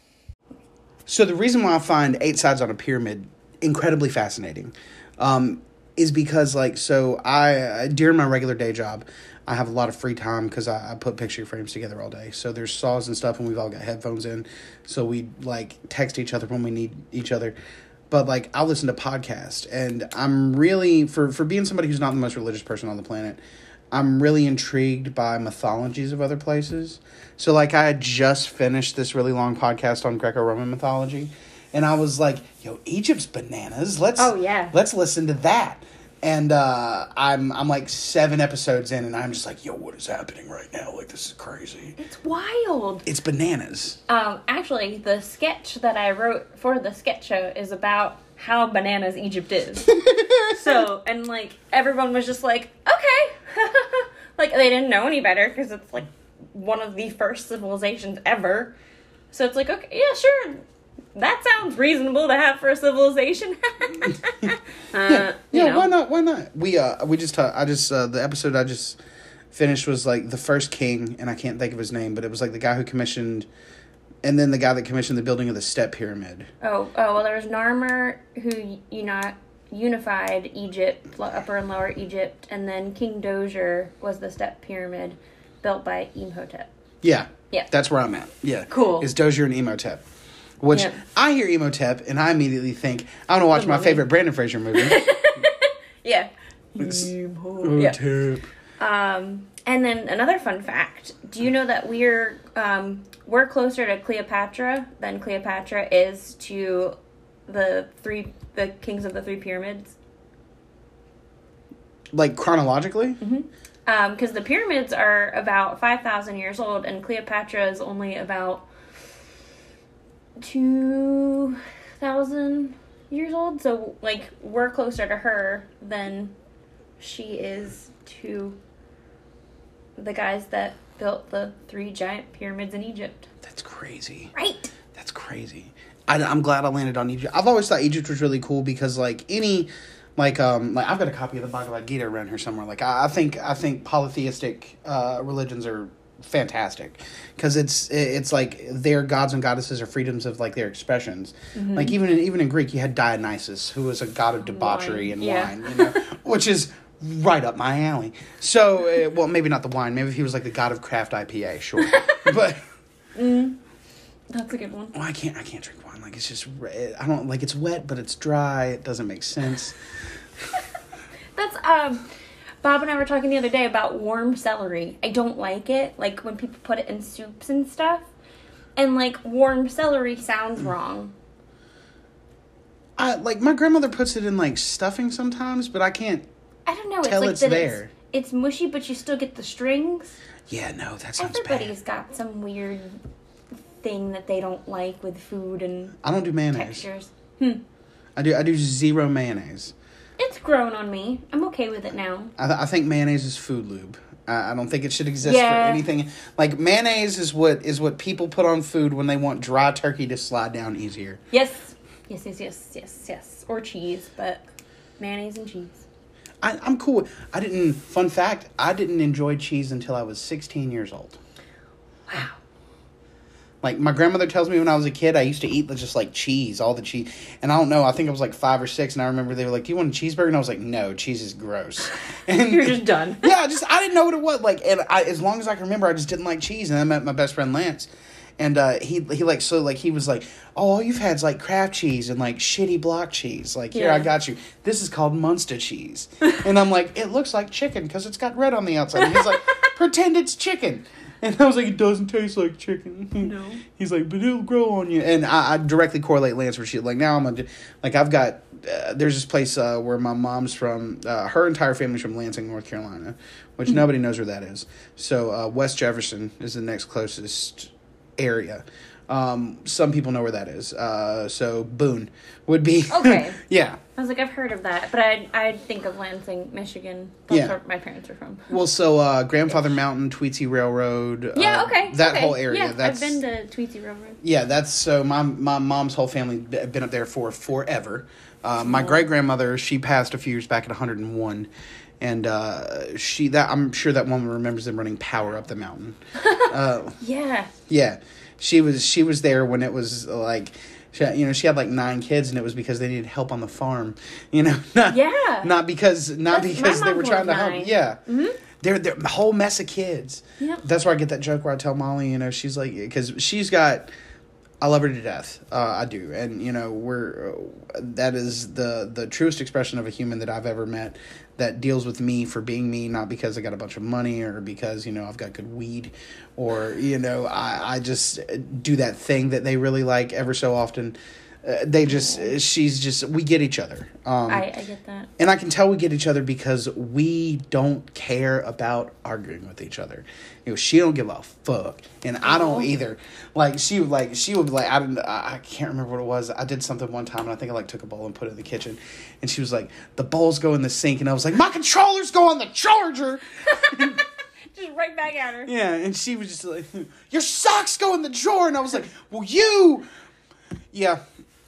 So the reason why I find eight sides on a pyramid incredibly fascinating um, is because like so I uh, during my regular day job I have a lot of free time because I, I put picture frames together all day. So there's saws and stuff, and we've all got headphones in, so we like text each other when we need each other. but like I'll listen to podcasts, and I'm really for for being somebody who's not the most religious person on the planet. I'm really intrigued by mythologies of other places. So, like, I had just finished this really long podcast on Greco-Roman mythology, and I was like, "Yo, Egypt's bananas. Let's Oh, yeah. let's listen to that." And uh, I'm I'm like seven episodes in, and I'm just like, "Yo, what is happening right now? Like, this is crazy. It's wild. It's bananas." Um, actually, the sketch that I wrote for the sketch show is about how bananas Egypt is. so, and like everyone was just like, okay, like they didn't know any better because it's like one of the first civilizations ever. So it's like, okay, yeah, sure, that sounds reasonable to have for a civilization. uh, Yeah, you know. why not? Why not? We uh we just uh, I just uh, the episode I just finished was like the first king, and I can't think of his name, but it was like the guy who commissioned, and then the guy that commissioned the building of the Step Pyramid. Oh, oh well, there was Narmer who you know unified Egypt, Upper and Lower Egypt, and then King Djoser was the step pyramid built by Imhotep. Yeah, Yeah. that's where I'm at. Yeah, Cool. Is Djoser and Imhotep? Which Yeah. I hear Imhotep, and I immediately think I want to watch my favorite Brendan Fraser movie. Yeah. Imhotep. Um, and then another fun fact: Do you know that we're um, we're closer to Cleopatra than Cleopatra is to the three the kings of the three pyramids? Like chronologically, because Um, the pyramids are about 5,000 years old, and Cleopatra is only about 2,000 years old. So, like, we're closer to her than she is to the guys that built the three giant pyramids in Egypt. that's crazy. Right? That's crazy. I, I'm glad I landed on Egypt. I've always thought Egypt was really cool because like any, like um, like I've got a copy of the Bhagavad Gita around here somewhere. Like I, I think I think polytheistic uh, religions are fantastic because it's it's like their gods and goddesses are freedoms of like their expressions. Like even in, even in Greek, you had Dionysus, who was a god of debauchery Wine, and yeah. wine, you know, which is right up my alley. So, uh, well, maybe not the wine. Maybe if he was like the god of craft IPA, sure, but. That's a good one. Well, I can't. I can't drink wine. Like it's just. I don't like. It's wet, but it's dry. It doesn't make sense. That's, um, Bob and I were talking the other day about warm celery. I don't like it, like when people put it in soups and stuff. And like warm celery sounds wrong. I like my grandmother puts it in like stuffing sometimes, but I can't. I don't know. Tell it's like it's there. It's, it's mushy, but you still get the strings. Yeah, no, that sounds Everybody's bad. got some weird thing that they don't like with food and I don't do mayonnaise. textures. Hmm. I do. I do zero mayonnaise. It's grown on me. I'm okay with it now. I, th- I think mayonnaise is food lube. I, I don't think it should exist Yeah. for anything. Like mayonnaise is what is what people put on food when they want dry turkey to slide down easier. Yes. Yes, yes, yes, yes, yes. Or cheese, but mayonnaise and cheese. I, I'm cool. I didn't. Fun fact: I didn't enjoy cheese until I was 16 years old. Wow. Like my grandmother tells me when I was a kid, I used to eat just like cheese, all the cheese. And I don't know, I think I was like five or six, and I remember they were like, "Do you want a cheeseburger?" And I was like, "No, cheese is gross." And You're just done. yeah, just I didn't know what it was. Like, and I, as long as I can remember, I just didn't like cheese. And I met my best friend Lance, and uh, he he like so like he was like, "Oh, all you've had is like Kraft cheese and like shitty block cheese. Like here, I got you. This is called Munster cheese." and I'm like, "It looks like chicken because it's got red on the outside." And he's like, "Pretend it's chicken." And I was like, "It doesn't taste like chicken." No. He's like, "But it'll grow on you." And I, I directly correlate Lance for shit. Like now, I'm gonna like I've got uh, there's this place uh, where my mom's from. Uh, her entire family's from Lansing, North Carolina, which nobody knows where that is. So uh, West Jefferson is the next closest area. Um, some people know where that is. Uh, so Boone would be. Okay. yeah. I was like, I've heard of that, but I I think of Lansing, Michigan. That's Yeah. where my parents are from. Well, so uh, Grandfather Mountain, Tweetsie Railroad. Yeah, uh, okay. That okay. whole area. Yeah, that's I've been to Tweetsie Railroad. Yeah, that's so my my mom's whole family b- been up there for forever. Uh, my great grandmother, she passed a few years back at 101, and uh, she that I'm sure that woman remembers them running power up the mountain. uh, Yeah. yeah, she was she was there when it was like. She, you know, she had like nine kids, and it was because they needed help on the farm. You know, not, Yeah. not because not That's- because they were trying to was help. nine. Yeah, mm-hmm. they're they're a whole mess of kids. Yep. That's where I get that joke where I tell Molly, you know, she's like, because she's got I love her to death. Uh, I do, and you know, we're uh, that is the the truest expression of a human that I've ever met. That deals with me for being me, not because I got a bunch of money or because you know I've got good weed, or you know I I just do that thing that they really like ever so often. Uh, they just she's just we get each other. Um, I, I get that. and I can tell we get each other because we don't care about arguing with each other. You know, she don't give a fuck, and I don't either. Like she would like she would be like I don't I I can't remember what it was. I did something one time, and I think I like took a bowl and put it in the kitchen, and she was like the bowls go in the sink, and I was like my controllers go on the charger. Just right back at her. Yeah, and she was just like your socks go in the drawer, and I was like well you, yeah.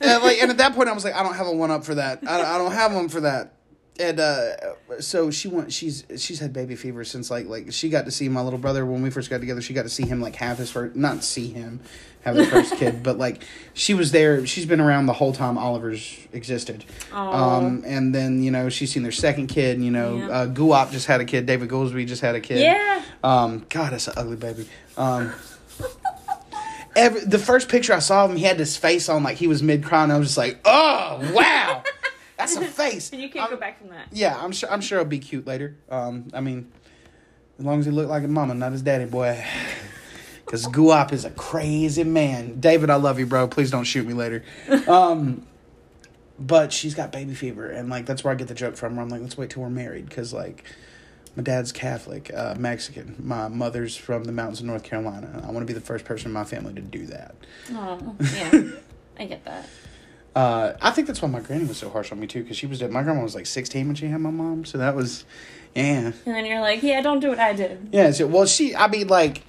And like, and at that point, I was like, I don't have a one up for that. I, I don't have one for that. And uh, so she went. She's she's had baby fever since like like she got to see my little brother when we first got together. She got to see him like have his first, not see him have the first kid, but like she was there. She's been around the whole time Oliver's existed. Um, and then you know she's seen their second kid. You know, Yeah. uh, Guap just had a kid. David Goolsby just had a kid. Yeah. Um, God, that's an ugly baby. Um, every the first picture I saw of him, he had this face on like he was mid crying. I was just like, oh wow, that's a face. And you can't I'm- go back from that. Yeah, I'm sure. I'm sure he'll be cute later. Um, I mean, as long as he looked like his mama, not his daddy boy. Because Guap is a crazy man. David, I love you, bro. Please don't shoot me later. Um, but she's got baby fever, and like that's where I get the joke from. Where I'm like, let's wait till we're married, because like my dad's Catholic, uh, Mexican. My mother's from the mountains of North Carolina. I want to be the first person in my family to do that. Oh, yeah. I get that. Uh, I think that's why my granny was so harsh on me too, because she was my grandma was like 16 when she had my mom, so that was, yeah, And then you're like, yeah, don't do what I did. yeah. So, well, she, I mean, like,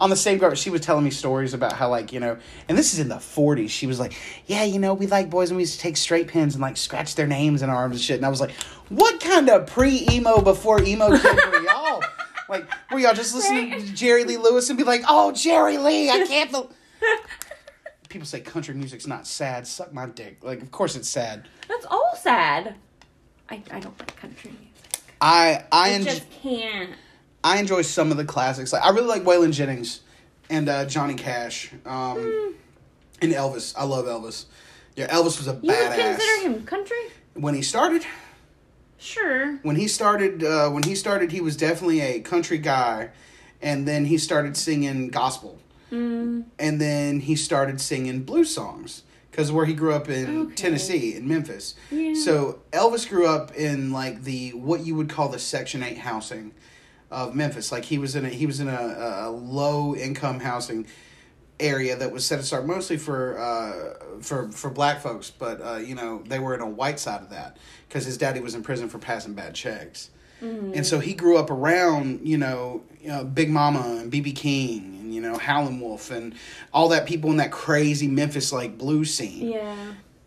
on the same guard, she was telling me stories about how, like, you know, and this is in the 40s. She was like, yeah, you know, we like boys and we used to take straight pins and like scratch their names in our arms and shit. And I was like, what kind of pre emo before emo kid were y'all? Like, were y'all just listening Right. to Jerry Lee Lewis and be like, oh, Jerry Lee, I can't. bel People say country music's not sad. Suck my dick. Like, of course it's sad. That's all sad. I, I don't like country music. I I enjoy, just can't. I enjoy some of the classics. Like I really like Waylon Jennings and uh, Johnny Cash um, and Elvis. I love Elvis. Yeah, Elvis was a You would badass consider him country? when he started. Sure. When he started, uh, when he started, he was definitely a country guy, and then he started singing gospel, Mm, and then he started singing blues songs because where he grew up in Okay. Tennessee in Memphis. yeah. So Elvis grew up in like the what you would call the Section Eight housing of Memphis. Like he was in a he was in a, a low income housing area that was set aside mostly for uh, for for black folks, but uh, you know they were in a white side of that because his daddy was in prison for passing bad checks. And so he grew up around, you know, you know, Big Mama and BB King and you know Howlin' Wolf and all that people in that crazy Memphis like blues scene yeah.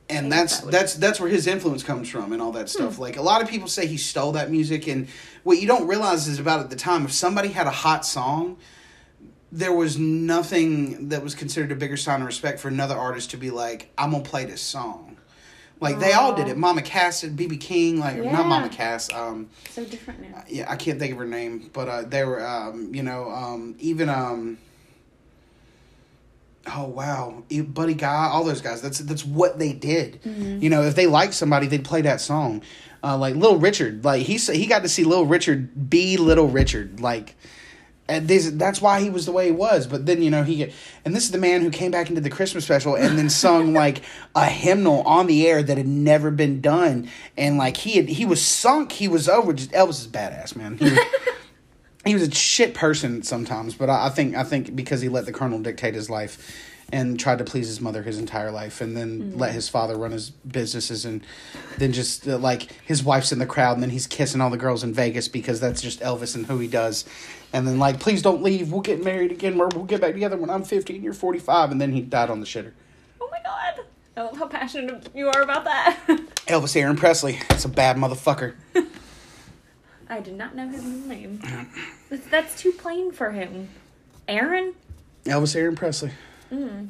and that's that that's that's where his influence comes from and all that stuff like a lot of people say he stole that music and what you don't realize is about at the time if somebody had a hot song there was nothing that was considered a bigger sign of respect for another artist to be like i'm gonna play this song like they all did it mama cass and bb king like Yeah. not mama cass um So different now. yeah i can't think of her name but uh they were um you know um even um oh wow buddy guy all those guys that's that's what they did you know if they liked somebody they'd play that song uh like little richard like he he got to see little richard be little richard like and this, that's why he was the way he was. But then you know he get, and this is the man who came back into the Christmas special and then sung like a hymnal on the air that had never been done. And like he had, he was sunk. He was over. Just Elvis is badass, man. He he was a shit person sometimes, but I, I think I think because he let the colonel dictate his life and tried to please his mother his entire life, and then let his father run his businesses, and then just uh, like his wife's in the crowd, and then he's kissing all the girls in Vegas because that's just Elvis and who he does, and then like please don't leave, we'll get married again, we'll get back together when I'm fifty and you're forty five, and then he died on the shitter. Oh my god. I love how passionate you are about that. Elvis Aaron Presley, it's a bad motherfucker. I did not know his name. That's, that's too plain for him. Aaron? Elvis Aaron Presley. Mm.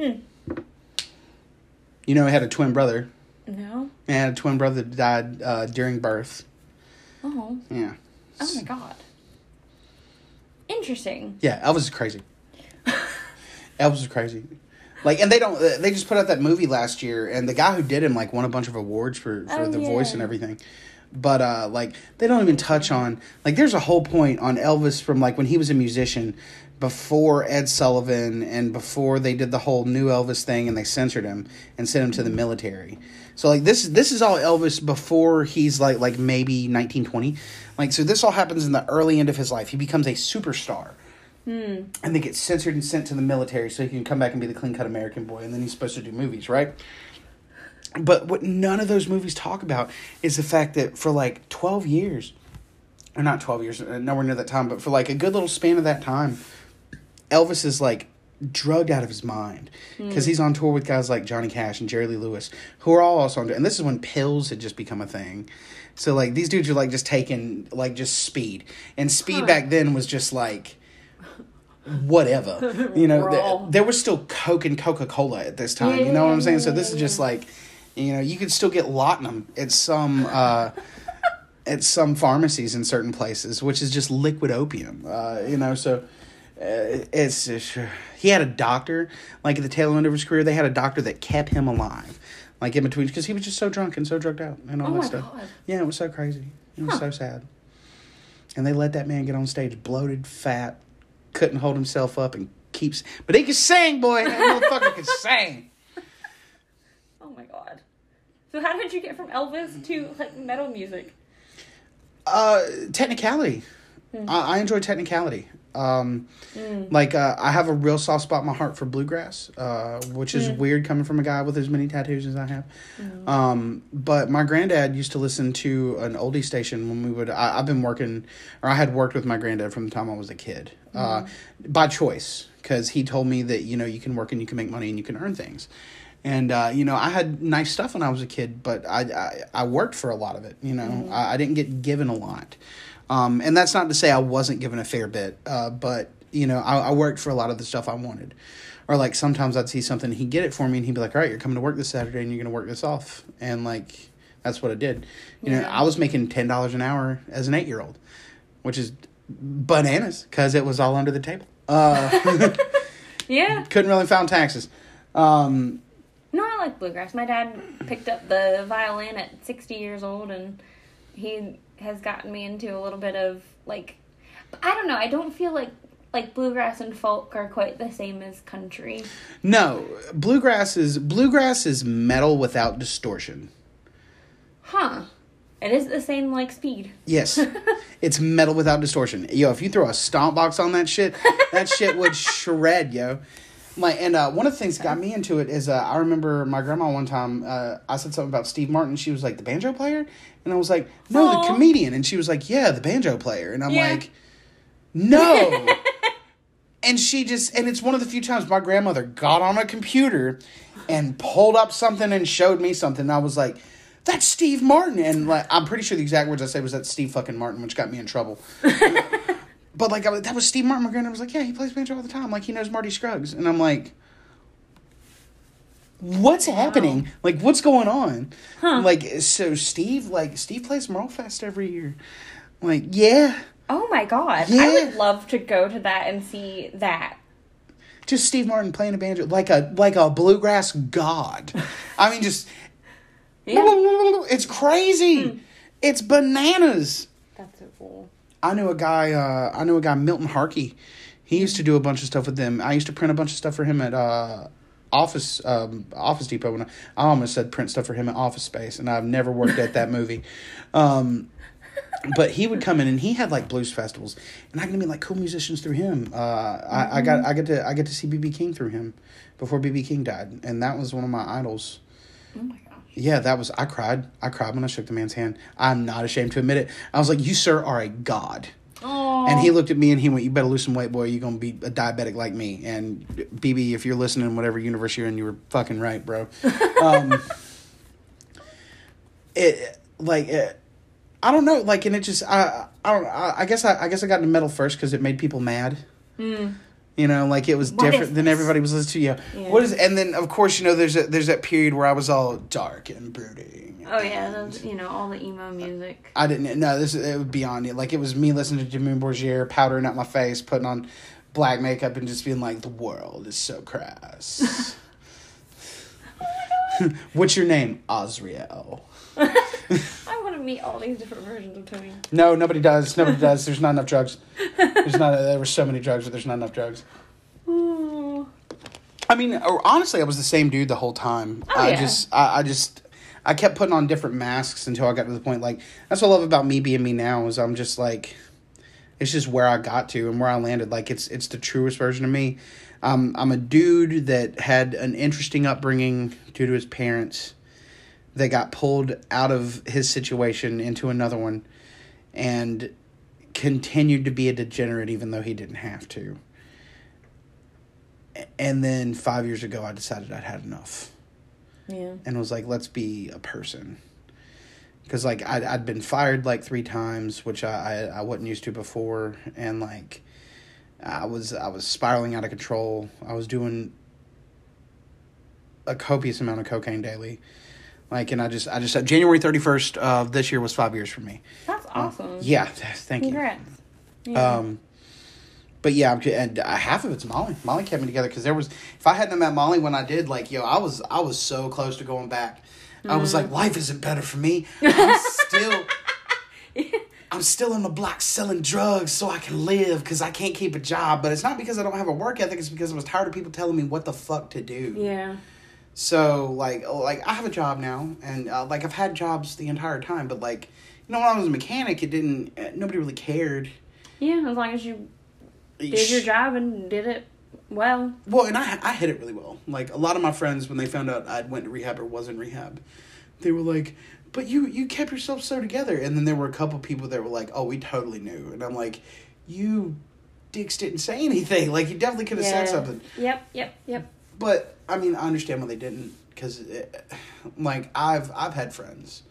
Hmm. You know, he had a twin brother. No. He had a twin brother that died uh, during birth. Oh. Yeah. Oh my god. Interesting. Yeah, Elvis is crazy. Elvis was crazy. Like, and they don't. They just put out that movie last year, and the guy who did him like won a bunch of awards for for Oh, the voice and everything. But uh, like, they don't even touch on like. There's a whole point on Elvis from like when he was a musician, before Ed Sullivan and before they did the whole new Elvis thing, and they censored him and sent him to the military. So like this this is all Elvis before he's like like maybe 1920. Like so this all happens in the early end of his life. He becomes a superstar and they get censored and sent to the military so he can come back and be the clean cut American boy, and then he's supposed to do movies, right? But what none of those movies talk about is the fact that for like twelve years, or not twelve years, uh, nowhere near that time, but for like a good little span of that time, Elvis is like drugged out of his mind because he's on tour with guys like Johnny Cash and Jerry Lee Lewis, who are all also on. And this is when pills had just become a thing. So like these dudes are like just taking like just speed, and speed Huh. back then was just like whatever. You know, th- there was still Coke and Coca Cola at this time. you know what I'm saying? So this is just like, you know, you could still get laudanum at some uh, at some pharmacies in certain places, which is just liquid opium. Uh, you know, so. Uh, it's just, he had a doctor like at the tail end of his career they had a doctor that kept him alive like in between because he was just so drunk and so drugged out and all Oh that my stuff God. yeah it was so crazy it was Huh. so sad and they let that man get on stage bloated fat couldn't hold himself up and keeps but he could sing boy that motherfucker could sing Oh my god. So how did you get from Elvis to like metal music? uh technicality. I, I enjoy technicality. Um like uh, i have a real soft spot in my heart for bluegrass uh which is weird coming from a guy with as many tattoos as i have. Um but my granddad used to listen to an oldie station when we would I, i've been working or i had worked with my granddad from the time i was a kid uh by choice because he told me that you know you can work and you can make money and you can earn things and uh, you know, I had nice stuff when I was a kid, but I I, I worked for a lot of it. You know, I, I didn't get given a lot, um, and that's not to say I wasn't given a fair bit. Uh, but you know, I, I worked for a lot of the stuff I wanted. Or like sometimes I'd see something, he'd get it for me, and he'd be like, "All right, you're coming to work this Saturday, and you're gonna work this off," and like that's what I did. You know, I was making ten dollars an hour as an eight year old, which is bananas because it was all under the table. Uh, Yeah. couldn't really file taxes. Um, No, I like bluegrass. My dad picked up the violin at 60 years old, and he has gotten me into a little bit of like, I don't know. I don't feel like like bluegrass and folk are quite the same as country. No, bluegrass is bluegrass is metal without distortion. Huh? It is the same like speed. Yes, it's metal without distortion. Yo, if you throw a stomp box on that shit, that shit would shred, yo. Like, and uh, one of the things that got me into it is uh, I remember my grandma one time. Uh, I said something about Steve Martin. She was like the banjo player, and I was like, no, Aw. the comedian. And she was like, yeah, the banjo player. And I'm Yeah. like, no. and she just and it's one of the few times my grandmother got on a computer and pulled up something and showed me something and i was like that's steve martin and like i'm pretty sure the exact words i said was that steve fucking martin which got me in trouble but like I, was- that was steve martin my granddad was like yeah he plays banjo all the time like he knows marty scruggs and i'm like what's happening like what's going on like so steve like steve plays merlefest every year like yeah Oh my god! I would love to go to that and see that. just Steve Martin playing a banjo like a like a bluegrass god. I mean, just Yeah, it's crazy. Hmm. It's bananas. that's so cool. I knew a guy. Uh, I knew a guy, Milton Harkey. He used to do a bunch of stuff with them. I used to print a bunch of stuff for him at uh, Office um, Office Depot. When I, I almost said print stuff for him at Office Space, and I've never worked at that movie. Um, but he would come in and he had like blues festivals, and I could meet like cool musicians through him. Uh, I, I got I get to I get to see BB King through him before BB King died, and that was one of my idols. Oh my. Yeah, that was I cried. I cried when I shook the man's hand. I'm not ashamed to admit it. I was like, "You sir are a god." Oh. And he looked at me and he went, "You better lose some weight, boy. You're gonna be a diabetic like me." And BB, if you're listening, whatever universe you're in, you were fucking right, bro. Um, it like it, I don't know, like, and it just I I don't I, I guess I, I guess I got into metal first because it made people mad. You know, like it was What different than everybody was listening to. Yeah. Yeah. What is? And then of course you know there's a, there's that period where I was all dark and brooding. Oh yeah, those you know all the emo music. I didn't no this it was beyond it. Like it was me listening to Jimmy Borgier, powdering up my face, putting on black makeup and just being like, the world is so crass. Oh What's your name? Osriel. I want to meet all these different versions of Tony. No, nobody does. Nobody does. There's not enough drugs. There's not. There were so many drugs, but there's not enough drugs. Ooh. I mean, honestly, I was the same dude the whole time. Oh, I yeah. just, I, I just, I kept putting on different masks until I got to the point. Like that's what I love about me being me now is I'm just like, it's just where I got to and where I landed. Like it's, it's the truest version of me. Um, I'm a dude that had an interesting upbringing due to his parents. That got pulled out of his situation into another one, and continued to be a degenerate even though he didn't have to. And then five years ago i decided i'd had enough. Yeah. and was like let's be a person. Because like I'd, I'd been fired like three times which I, I i wasn't used to before. And like i was i was spiraling out of control. I was doing a copious amount of cocaine daily like and i just i just said january 31st of this year was five years for me That's awesome. yeah thank you Congrats. Yeah. um, but yeah, and uh, half of it's Molly. Molly kept me together because there was. If I hadn't met Molly when I did, like yo, I was I was so close to going back. I was like, life isn't better for me. I'm still. I'm still in the block selling drugs so I can live because I can't keep a job. But it's not because I don't have a work ethic. It's because I was tired of people telling me what the fuck to do. yeah. So like oh, like I have a job now, and uh, like I've had jobs the entire time. But like you know, when I was a mechanic, it didn't. Uh, nobody really cared. Yeah, as long as you did your job and did it well. Well, and I I hit it really well. Like a lot of my friends, when they found out I went to rehab or was in rehab, they were like, "But you you kept yourself so together." And then there were a couple people that were like, "Oh, we totally knew," and I'm like, "You dicks didn't say anything. Like you definitely could have said something." Yep, yep, yep. But I mean, I understand why they didn't because, like, I've I've had friends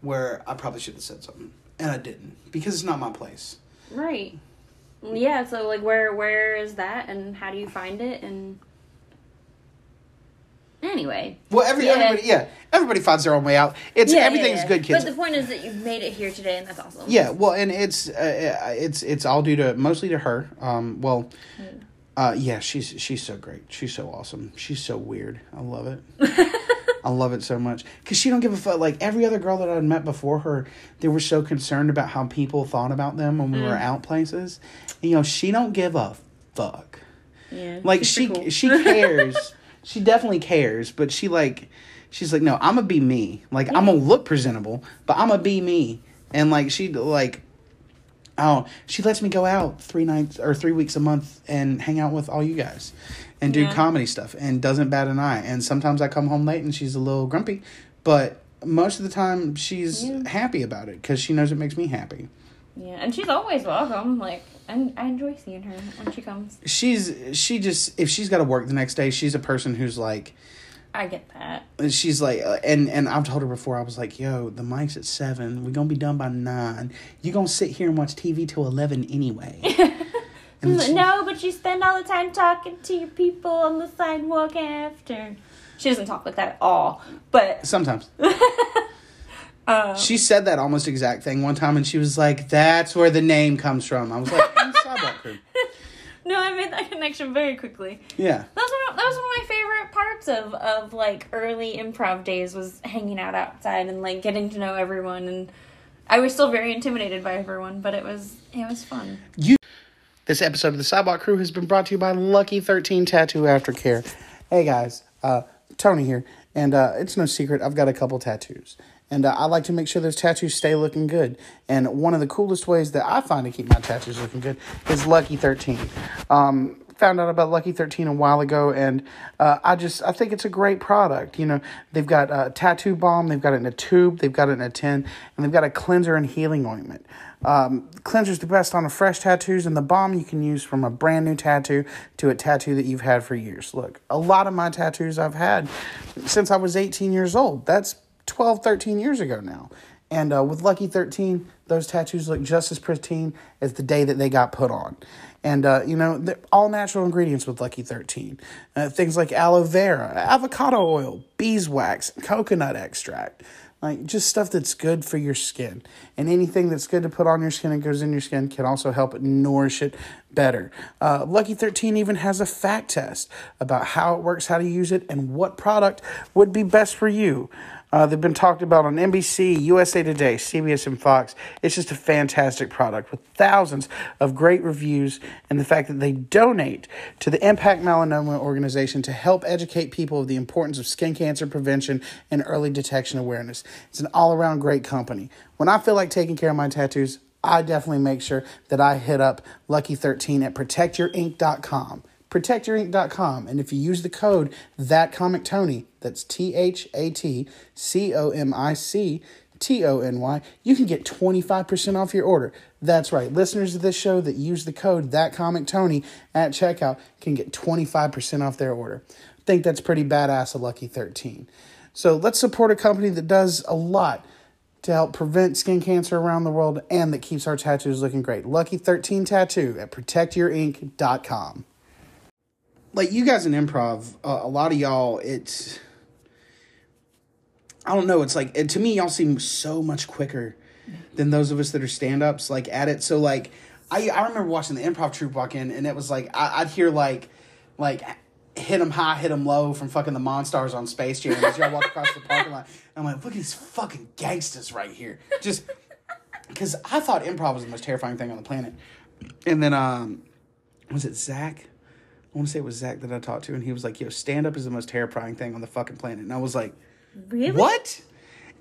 where I probably should have said something and I didn't because it's not my place. Right. Yeah, so like where where is that and how do you find it and Anyway. Well, every Yeah. everybody yeah everybody finds their own way out. It's Yeah, everything's yeah, yeah. good, kids. But the point is that you've made it here today and that's awesome. Yeah, well, and it's uh, it's it's all due to mostly to her. Um, well, uh, yeah, she's she's so great. She's so awesome. She's so weird. I love it. I love it so much because she don't give a fuck. Like every other girl that I'd met before her, they were so concerned about how people thought about them when we were out places. And, you know, she don't give a fuck. Yeah. Like she cool. she cares. she definitely cares, but she like she's like, no, I'm gonna be me. Like I'm gonna look presentable, but I'm gonna be me. And like she like oh, she lets me go out three nights or three weeks a month and hang out with all you guys and do Yeah. comedy stuff and doesn't bat an eye. And sometimes I come home late and she's a little grumpy, but most of the time she's Yeah. happy about it because she knows it makes me happy. Yeah, and she's always welcome. Like I, I enjoy seeing her when she comes. She's she just if she's got to work the next day, she's a person who's like I get that. And she's like, uh, and and I've told her before. I was like, "Yo, the mic's at seven. We're gonna be done by nine. You gonna sit here and watch TV till eleven anyway." She- no, but you spend all the time talking to your people on the sidewalk after. She doesn't talk like that at all. But Sometimes uh, she said that almost exact thing one time, and she was like, "That's where the name comes from." I was like, "I'm Sidewalk Crew." no, I made that connection very quickly. Yeah, That was one of, that was one of my favorite parts of of like early improv days was hanging out outside and like getting to know everyone and I was still very intimidated by everyone, but it was it was fun. You This episode of the Sidewalk Crew has been brought to you by Lucky Thirteen Tattoo Aftercare. Hey guys, uh, Tony here, and uh, it's no secret I've got a couple tattoos, and uh, I like to make sure those tattoos stay looking good. And one of the coolest ways that I find to keep my tattoos looking good is Lucky Thirteen. Um, found out about Lucky Thirteen a while ago, and uh, I just I think it's a great product. You know, they've got a tattoo balm, they've got it in a tube, they've got it in a tin, and they've got a cleanser and healing ointment. Um, cleanser's the best on the fresh tattoos, and the balm you can use from a brand new tattoo to a tattoo that you've had for years. Look, a lot of my tattoos I've had since I was 18 years old. That's 12, 13 years ago now. And uh, with Lucky 13, those tattoos look just as pristine as the day that they got put on. And, uh, you know, they're all natural ingredients with Lucky 13. Uh, things like aloe vera, avocado oil, beeswax, coconut extract. like just stuff that's good for your skin. And anything that's good to put on your skin and goes in your skin can also help nourish it better. Uh, Lucky 13 even has a fact test about how it works, how to use it, and what product would be best for you. Uh, they've been talked about on NBC, USA Today, CBS, and Fox. It's just a fantastic product with thousands of great reviews, and the fact that they donate to the Impact Melanoma organization to help educate people of the importance of skin cancer prevention and early detection awareness. It's an all around great company. When I feel like taking care of my tattoos, I definitely make sure that I hit up Lucky 13 at protectyourink.com protectyourink.com. And if you use the code that comic Tony, that's T H A T C O M I C T O N Y, you can get 25% off your order. That's right. Listeners of this show that use the code that comic Tony at checkout can get 25% off their order. I think that's pretty badass of Lucky 13. So let's support a company that does a lot to help prevent skin cancer around the world and that keeps our tattoos looking great. Lucky 13 Tattoo at protectyourink.com like you guys in improv, uh, a lot of y'all, it's I don't know. It's like it, to me, y'all seem so much quicker than those of us that are stand ups. Like at it, so like I I remember watching the improv troupe walk in, and it was like I, would hear like like hit them high, hit them low from fucking the Monstars on Space Jam as y'all walk across the parking lot. I'm like, look at these fucking gangsters right here, just because I thought improv was the most terrifying thing on the planet. And then um, was it Zach? I want to say it was Zach that I talked to, and he was like, "Yo, stand up is the most terrifying thing on the fucking planet." And I was like, "Really? What?"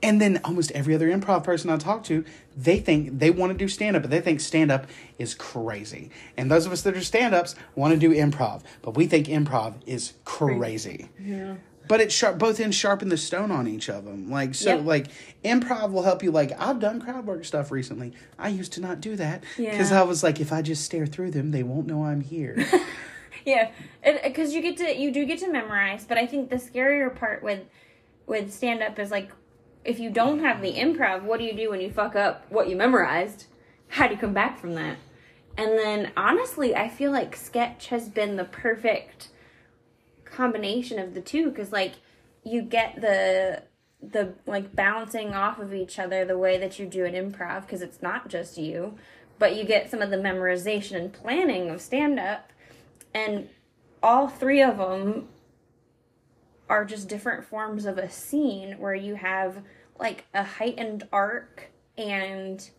And then almost every other improv person I talk to, they think they want to do stand up, but they think stand up is crazy. And those of us that are stand ups want to do improv, but we think improv is crazy. Yeah. But it sharp both ends sharpen the stone on each of them. Like so, yep. like improv will help you. Like I've done crowd work stuff recently. I used to not do that because yeah. I was like, if I just stare through them, they won't know I'm here. yeah, because uh, you get to you do get to memorize, but I think the scarier part with with stand up is like if you don't have the improv, what do you do when you fuck up what you memorized? How do you come back from that? And then honestly, I feel like sketch has been the perfect combination of the two because like you get the the like bouncing off of each other the way that you do an improv because it's not just you, but you get some of the memorization and planning of stand up and all three of them are just different forms of a scene where you have like a heightened arc and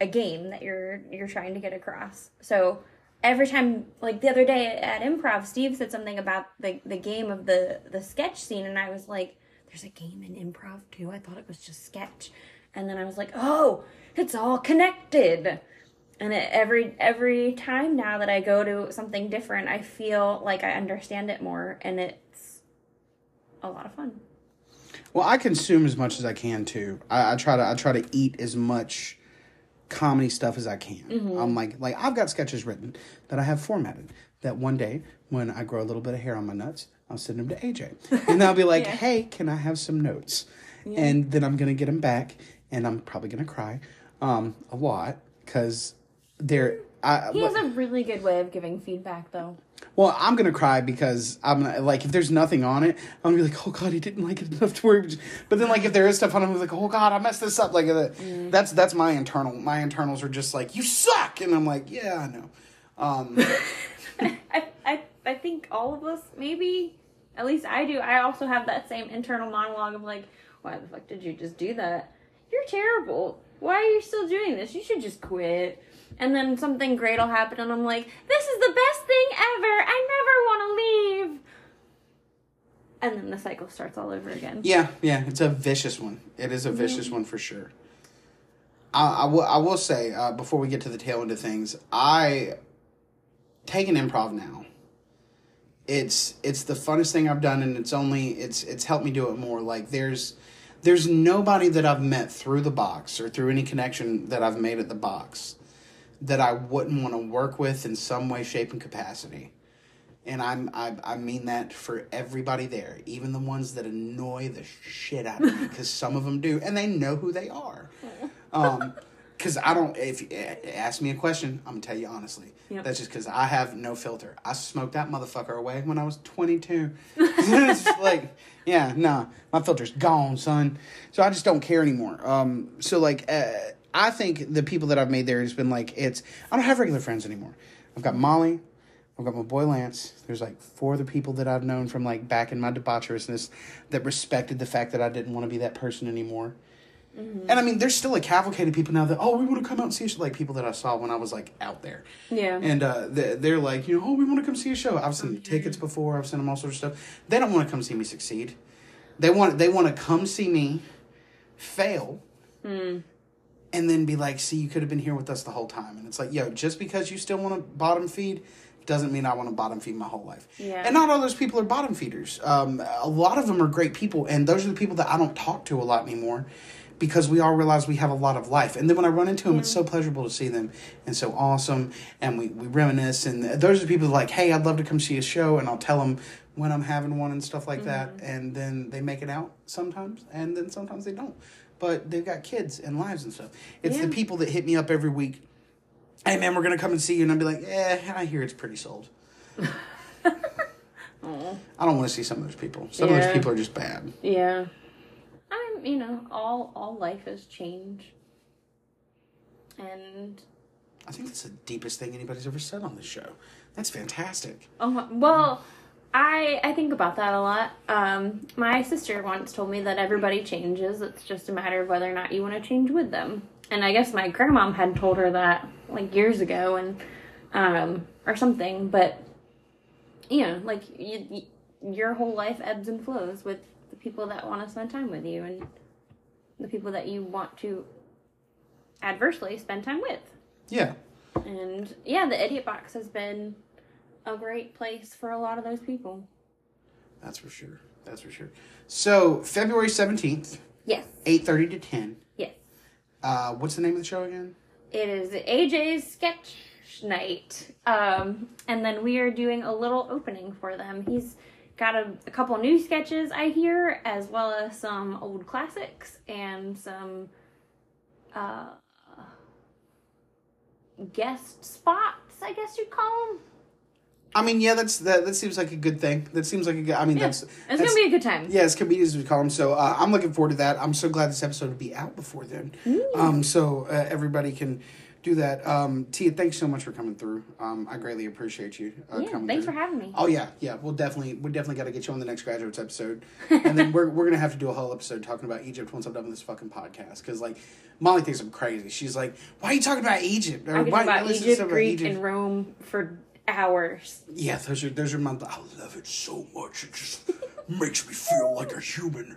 a game that you're you're trying to get across. So every time like the other day at improv Steve said something about the the game of the the sketch scene and I was like there's a game in improv too. I thought it was just sketch. And then I was like, "Oh, it's all connected." And it, every every time now that I go to something different, I feel like I understand it more, and it's a lot of fun. Well, I consume as much as I can too. I, I try to I try to eat as much comedy stuff as I can. Mm-hmm. I'm like like I've got sketches written that I have formatted. That one day when I grow a little bit of hair on my nuts, I'll send them to AJ, and I'll be like, yeah. "Hey, can I have some notes?" Yeah. And then I'm gonna get them back, and I'm probably gonna cry um, a lot because there I, he has a really good way of giving feedback though. Well i'm gonna cry because i'm like if there's nothing on it i'm gonna be like oh god he didn't like it enough to worry. But then like if there is stuff on it i'm like oh god i messed this up. Like uh, mm. that's that's my internal my internals are just like you suck! And i'm like yeah i know. Um I, I i think all of us maybe at least i do i also have that same internal monologue of like why the fuck did you just do that? You're terrible. Why are you still doing this? You should just quit and then something great will happen, and I'm like, this is the best thing ever. I never want to leave. And then the cycle starts all over again. Yeah, yeah, it's a vicious one. It is a vicious mm-hmm. one for sure. I, I, will, I will say, uh, before we get to the tail end of things, I take an improv now. It's it's the funnest thing I've done, and it's only it's it's helped me do it more. Like there's there's nobody that I've met through the box or through any connection that I've made at the box that I wouldn't want to work with in some way, shape, and capacity. And I'm I, I mean that for everybody there, even the ones that annoy the shit out of me, because some of them do, and they know who they are. Um, because I don't. If you ask me a question, I'm gonna tell you honestly. Yep. That's just because I have no filter. I smoked that motherfucker away when I was 22. it's like, yeah, nah, my filter's gone, son. So I just don't care anymore. Um, so like, uh, I think the people that I've made there has been like, it's I don't have regular friends anymore. I've got Molly, I've got my boy Lance. There's like four other people that I've known from like back in my debaucherousness that respected the fact that I didn't want to be that person anymore. Mm-hmm. And I mean, there's still a cavalcade of people now that oh, we want to come out and see us. Like people that I saw when I was like out there. Yeah. And uh, they- they're like, you know, oh, we want to come see a show. I've sent them mm-hmm. tickets before. I've sent them all sorts of stuff. They don't want to come see me succeed. They want they want to come see me fail, hmm. And then be like, see, you could have been here with us the whole time. And it's like, yo, just because you still want to bottom feed doesn't mean I want to bottom feed my whole life. Yeah. And not all those people are bottom feeders. Um, a lot of them are great people, and those are the people that I don't talk to a lot anymore. Because we all realize we have a lot of life, and then when I run into them, it's so pleasurable to see them, and so awesome, and we, we reminisce. And those are the people that are like, hey, I'd love to come see a show, and I'll tell them when I'm having one and stuff like that, and then they make it out sometimes, and then sometimes they don't. But they've got kids and lives and stuff. It's the people that hit me up every week. Hey man, we're gonna come and see you, and I'd be like, eh, I hear it's pretty sold. I don't want to see some of those people. Some of those people are just bad. Yeah. I'm, you know, all all life has changed. And I think that's the deepest thing anybody's ever said on this show. That's fantastic. oh well, I I think about that a lot. Um my sister once told me that everybody changes. It's just a matter of whether or not you want to change with them. And I guess my grandmom had told her that like years ago and um or something, but you know, like you, you, your whole life ebbs and flows with the people that want to spend time with you and the people that you want to adversely spend time with. Yeah. And yeah, the Idiot Box has been a great place for a lot of those people. That's for sure. That's for sure. So February seventeenth, Yes. eight thirty to ten. Yes. Uh, what's the name of the show again? It is AJ's sketch night. Um, and then we are doing a little opening for them. He's got a, a couple new sketches, I hear, as well as some old classics and some uh, guest spots, I guess you'd call them. I mean, yeah, that's that. That seems like a good thing. That seems like a good. I mean, Yeah. that's It's that's- to be a good time. Yeah, as comedians as we call them. So uh, I'm looking forward to that. I'm so glad this episode will be out before then. Um, so uh, everybody can do that. Um, Tia, thanks so much for coming through. Um, I greatly appreciate you uh, Yeah, coming. thanks through. for having me. Oh yeah, yeah. We'll definitely we definitely got to get you on the next graduates episode, and then we're we're gonna have to do a whole episode talking about Egypt once I'm done with this fucking podcast. Because like Molly thinks I'm crazy. She's like, "Why are you talking about Egypt?" Or, I could "Why talk about listen to Egypt, and Rome for hours. yeah, those are those are my. I love it so much. It just makes me feel like a human.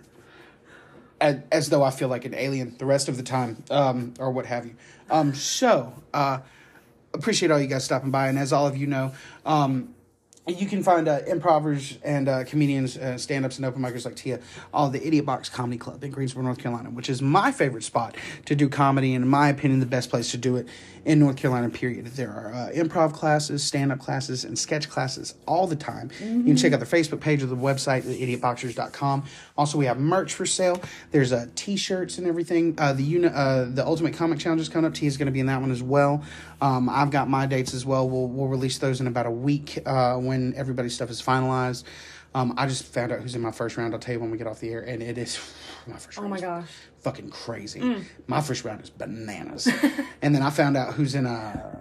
As, as though I feel like an alien the rest of the time, um, or what have you. Um, so, uh, appreciate all you guys stopping by, and as all of you know, um, you can find uh, improvers and uh, comedians, uh, stand ups, and open micers like Tia, all the Idiot Box Comedy Club in Greensboro, North Carolina, which is my favorite spot to do comedy, and in my opinion, the best place to do it in North Carolina, period. There are uh, improv classes, stand up classes, and sketch classes all the time. You can check out the Facebook page or the website, idiotboxers.com. Also, we have merch for sale. There's uh, t shirts and everything. Uh, the uni- uh, the Ultimate Comic Challenge is coming up. T is going to be in that one as well. Um, I've got my dates as well. We'll, we'll release those in about a week uh, when everybody's stuff is finalized. Um, I just found out who's in my first round. I'll tell you when we get off the air, and it is my first. Round Oh my gosh. fucking crazy. My first round is bananas, and then I found out who's in a.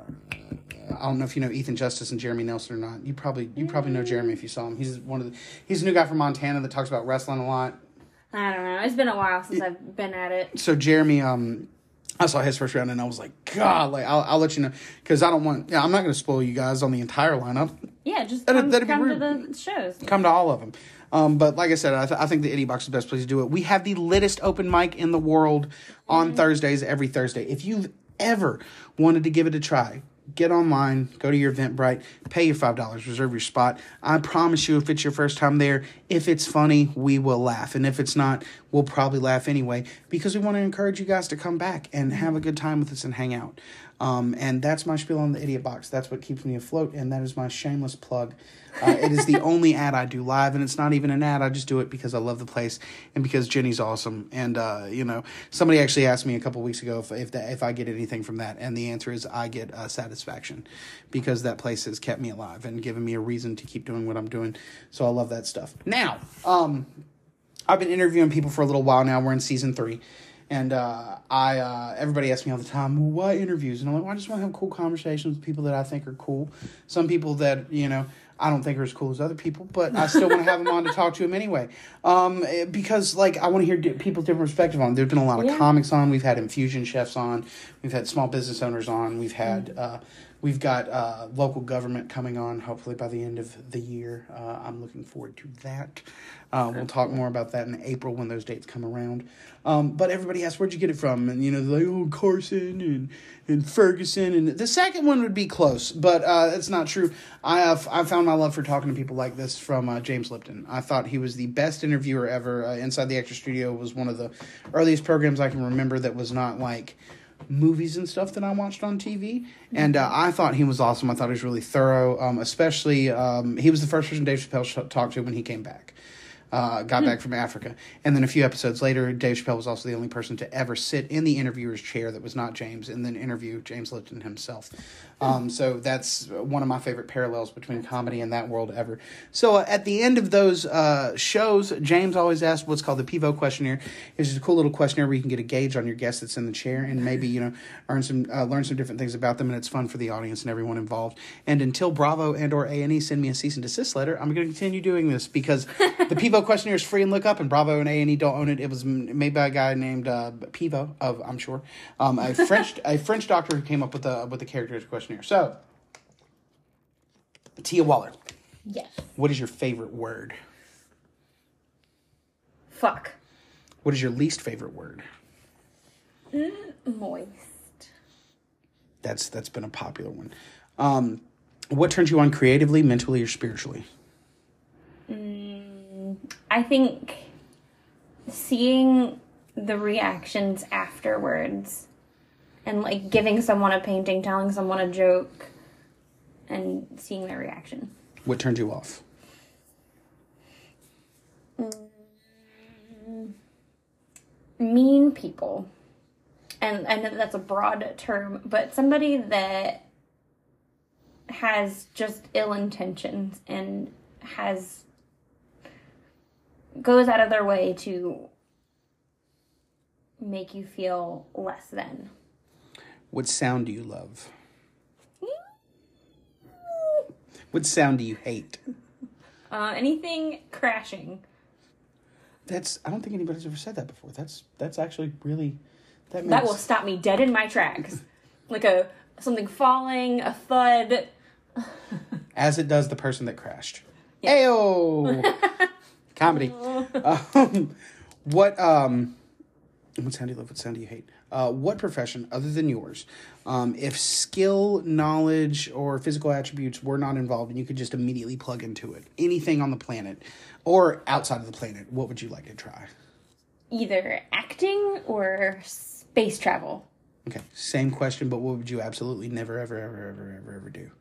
I don't know if you know Ethan Justice and Jeremy Nelson or not. You probably you probably know Jeremy if you saw him. He's one of the he's a new guy from Montana that talks about wrestling a lot. I don't know. It's been a while since I've been at it. So Jeremy, um, I saw his first round and I was like, God, like I'll, I'll let you know because I don't want. Yeah, I'm not going to spoil you guys on the entire lineup. Yeah, just That'd- come, that'd come to the shows. come to all of them. Um, but like I said, I, th- I think the Idiot Box is the best place to do it. We have the littest open mic in the world on Thursdays every Thursday. If you've ever wanted to give it a try, get online, go to your Eventbrite, pay your five dollars, reserve your spot. I promise you, if it's your first time there, if it's funny, we will laugh, and if it's not, we'll probably laugh anyway because we want to encourage you guys to come back and have a good time with us and hang out. Um, and that's my spiel on the idiot box. That's what keeps me afloat, and that is my shameless plug. Uh, it is the only ad I do live, and it's not even an ad. I just do it because I love the place and because Jenny's awesome. And uh, you know, somebody actually asked me a couple weeks ago if if, that, if I get anything from that, and the answer is I get uh, satisfaction because that place has kept me alive and given me a reason to keep doing what I'm doing. So I love that stuff. Now, um, I've been interviewing people for a little while now. We're in season three. And uh, I, uh, everybody asks me all the time, well, why interviews? And I'm like, well, I just want to have cool conversations with people that I think are cool. Some people that you know I don't think are as cool as other people, but I still want to have them on to talk to them anyway. Um, eh, because like I want to hear di- people's different perspective on. it. There's been a lot of Yeah. comics on. We've had infusion chefs on. We've had small business owners on. We've had. Uh, We've got uh, local government coming on, hopefully by the end of the year. Uh, I'm looking forward to that. Uh, we'll talk more about that in April when those dates come around. Um, but everybody asks, where'd you get it from? And, you know, they're like, oh, Carson and, and Ferguson. And the second one would be close, but uh, it's not true. I, have, I found my love for talking to people like this from uh, James Lipton. I thought he was the best interviewer ever. Uh, Inside the Actors Studio was one of the earliest programs I can remember that was not like movies and stuff that I watched on TV, and uh, I thought he was awesome. I thought he was really thorough. Um, especially, um, he was the first person Dave Chappelle talked to when he came back. Uh, got back from Africa, and then a few episodes later, Dave Chappelle was also the only person to ever sit in the interviewer's chair that was not James, and then interview James Lipton himself. Um, so that's one of my favorite parallels between comedy and that world ever. So uh, at the end of those uh, shows, James always asked what's called the Pivot questionnaire. It's just a cool little questionnaire where you can get a gauge on your guest that's in the chair and maybe you know earn some uh, learn some different things about them, and it's fun for the audience and everyone involved. And until Bravo and or A and E send me a cease and desist letter, I'm going to continue doing this because the Pivot questionnaire is free and look up, and Bravo and A and E don't own it. It was made by a guy named uh, Pivot of I'm sure um, a French a French doctor who came up with the with the characters questionnaire. So, Tia Waller, Yes. what is your favorite word? Fuck. What is your least favorite word? Moist. That's that's been a popular one. Um, what turns you on creatively, mentally, or spiritually? I think seeing the reactions afterwards and like giving someone a painting, telling someone a joke, and seeing their reaction. What turned you off? Mm. Mean people. And I know that that's a broad term, but somebody that has just ill intentions and has goes out of their way to make you feel less than. What sound do you love? What sound do you hate? Uh, anything crashing. That's I don't think anybody's ever said that before. That's that's actually really that makes, That will stop me dead in my tracks. like a something falling, a thud. as it does the person that crashed. Ayo, comedy. um, what um, what sound do you love? What sound do you hate? Uh, what profession other than yours, um, if skill, knowledge, or physical attributes were not involved, and you could just immediately plug into it, anything on the planet or outside of the planet, what would you like to try? Either acting or space travel. Okay, same question, but what would you absolutely never, ever, ever, ever, ever, ever do?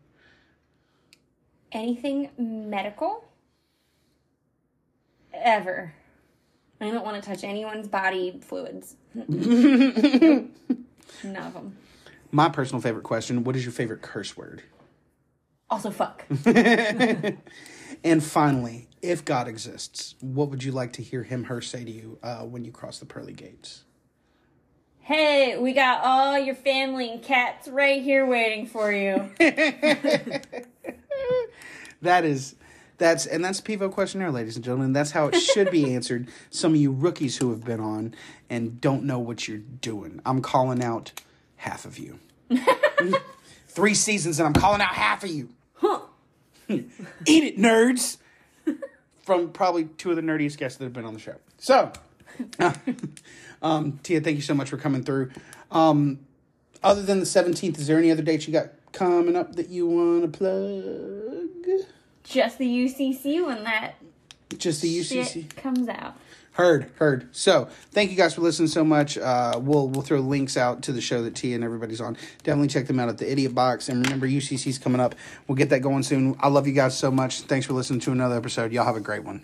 Anything medical. Ever. I don't want to touch anyone's body fluids. None of them. My personal favorite question: What is your favorite curse word? Also, fuck. And finally, if God exists, what would you like to hear him, her say to you uh, when you cross the pearly gates? hey, we got all your family and cats right here waiting for you. That is, that's, and that's Pivot questionnaire, ladies and gentlemen. That's how it should be answered. Some of you rookies who have been on and don't know what you're doing. I'm calling out half of you. Three seasons and I'm calling out half of you. Huh. Eat it, nerds. From probably two of the nerdiest guests that have been on the show. So, um, Tia, thank you so much for coming through. Um, other than the 17th, is there any other dates you got coming up that you want to plug? Just the UCC when that Just the UCC. Shit comes out. Heard, heard. So, thank you guys for listening so much. Uh, we'll we'll throw links out to the show that T and everybody's on. Definitely check them out at the Idiot Box. And remember, UCC's coming up. We'll get that going soon. I love you guys so much. Thanks for listening to another episode. Y'all have a great one.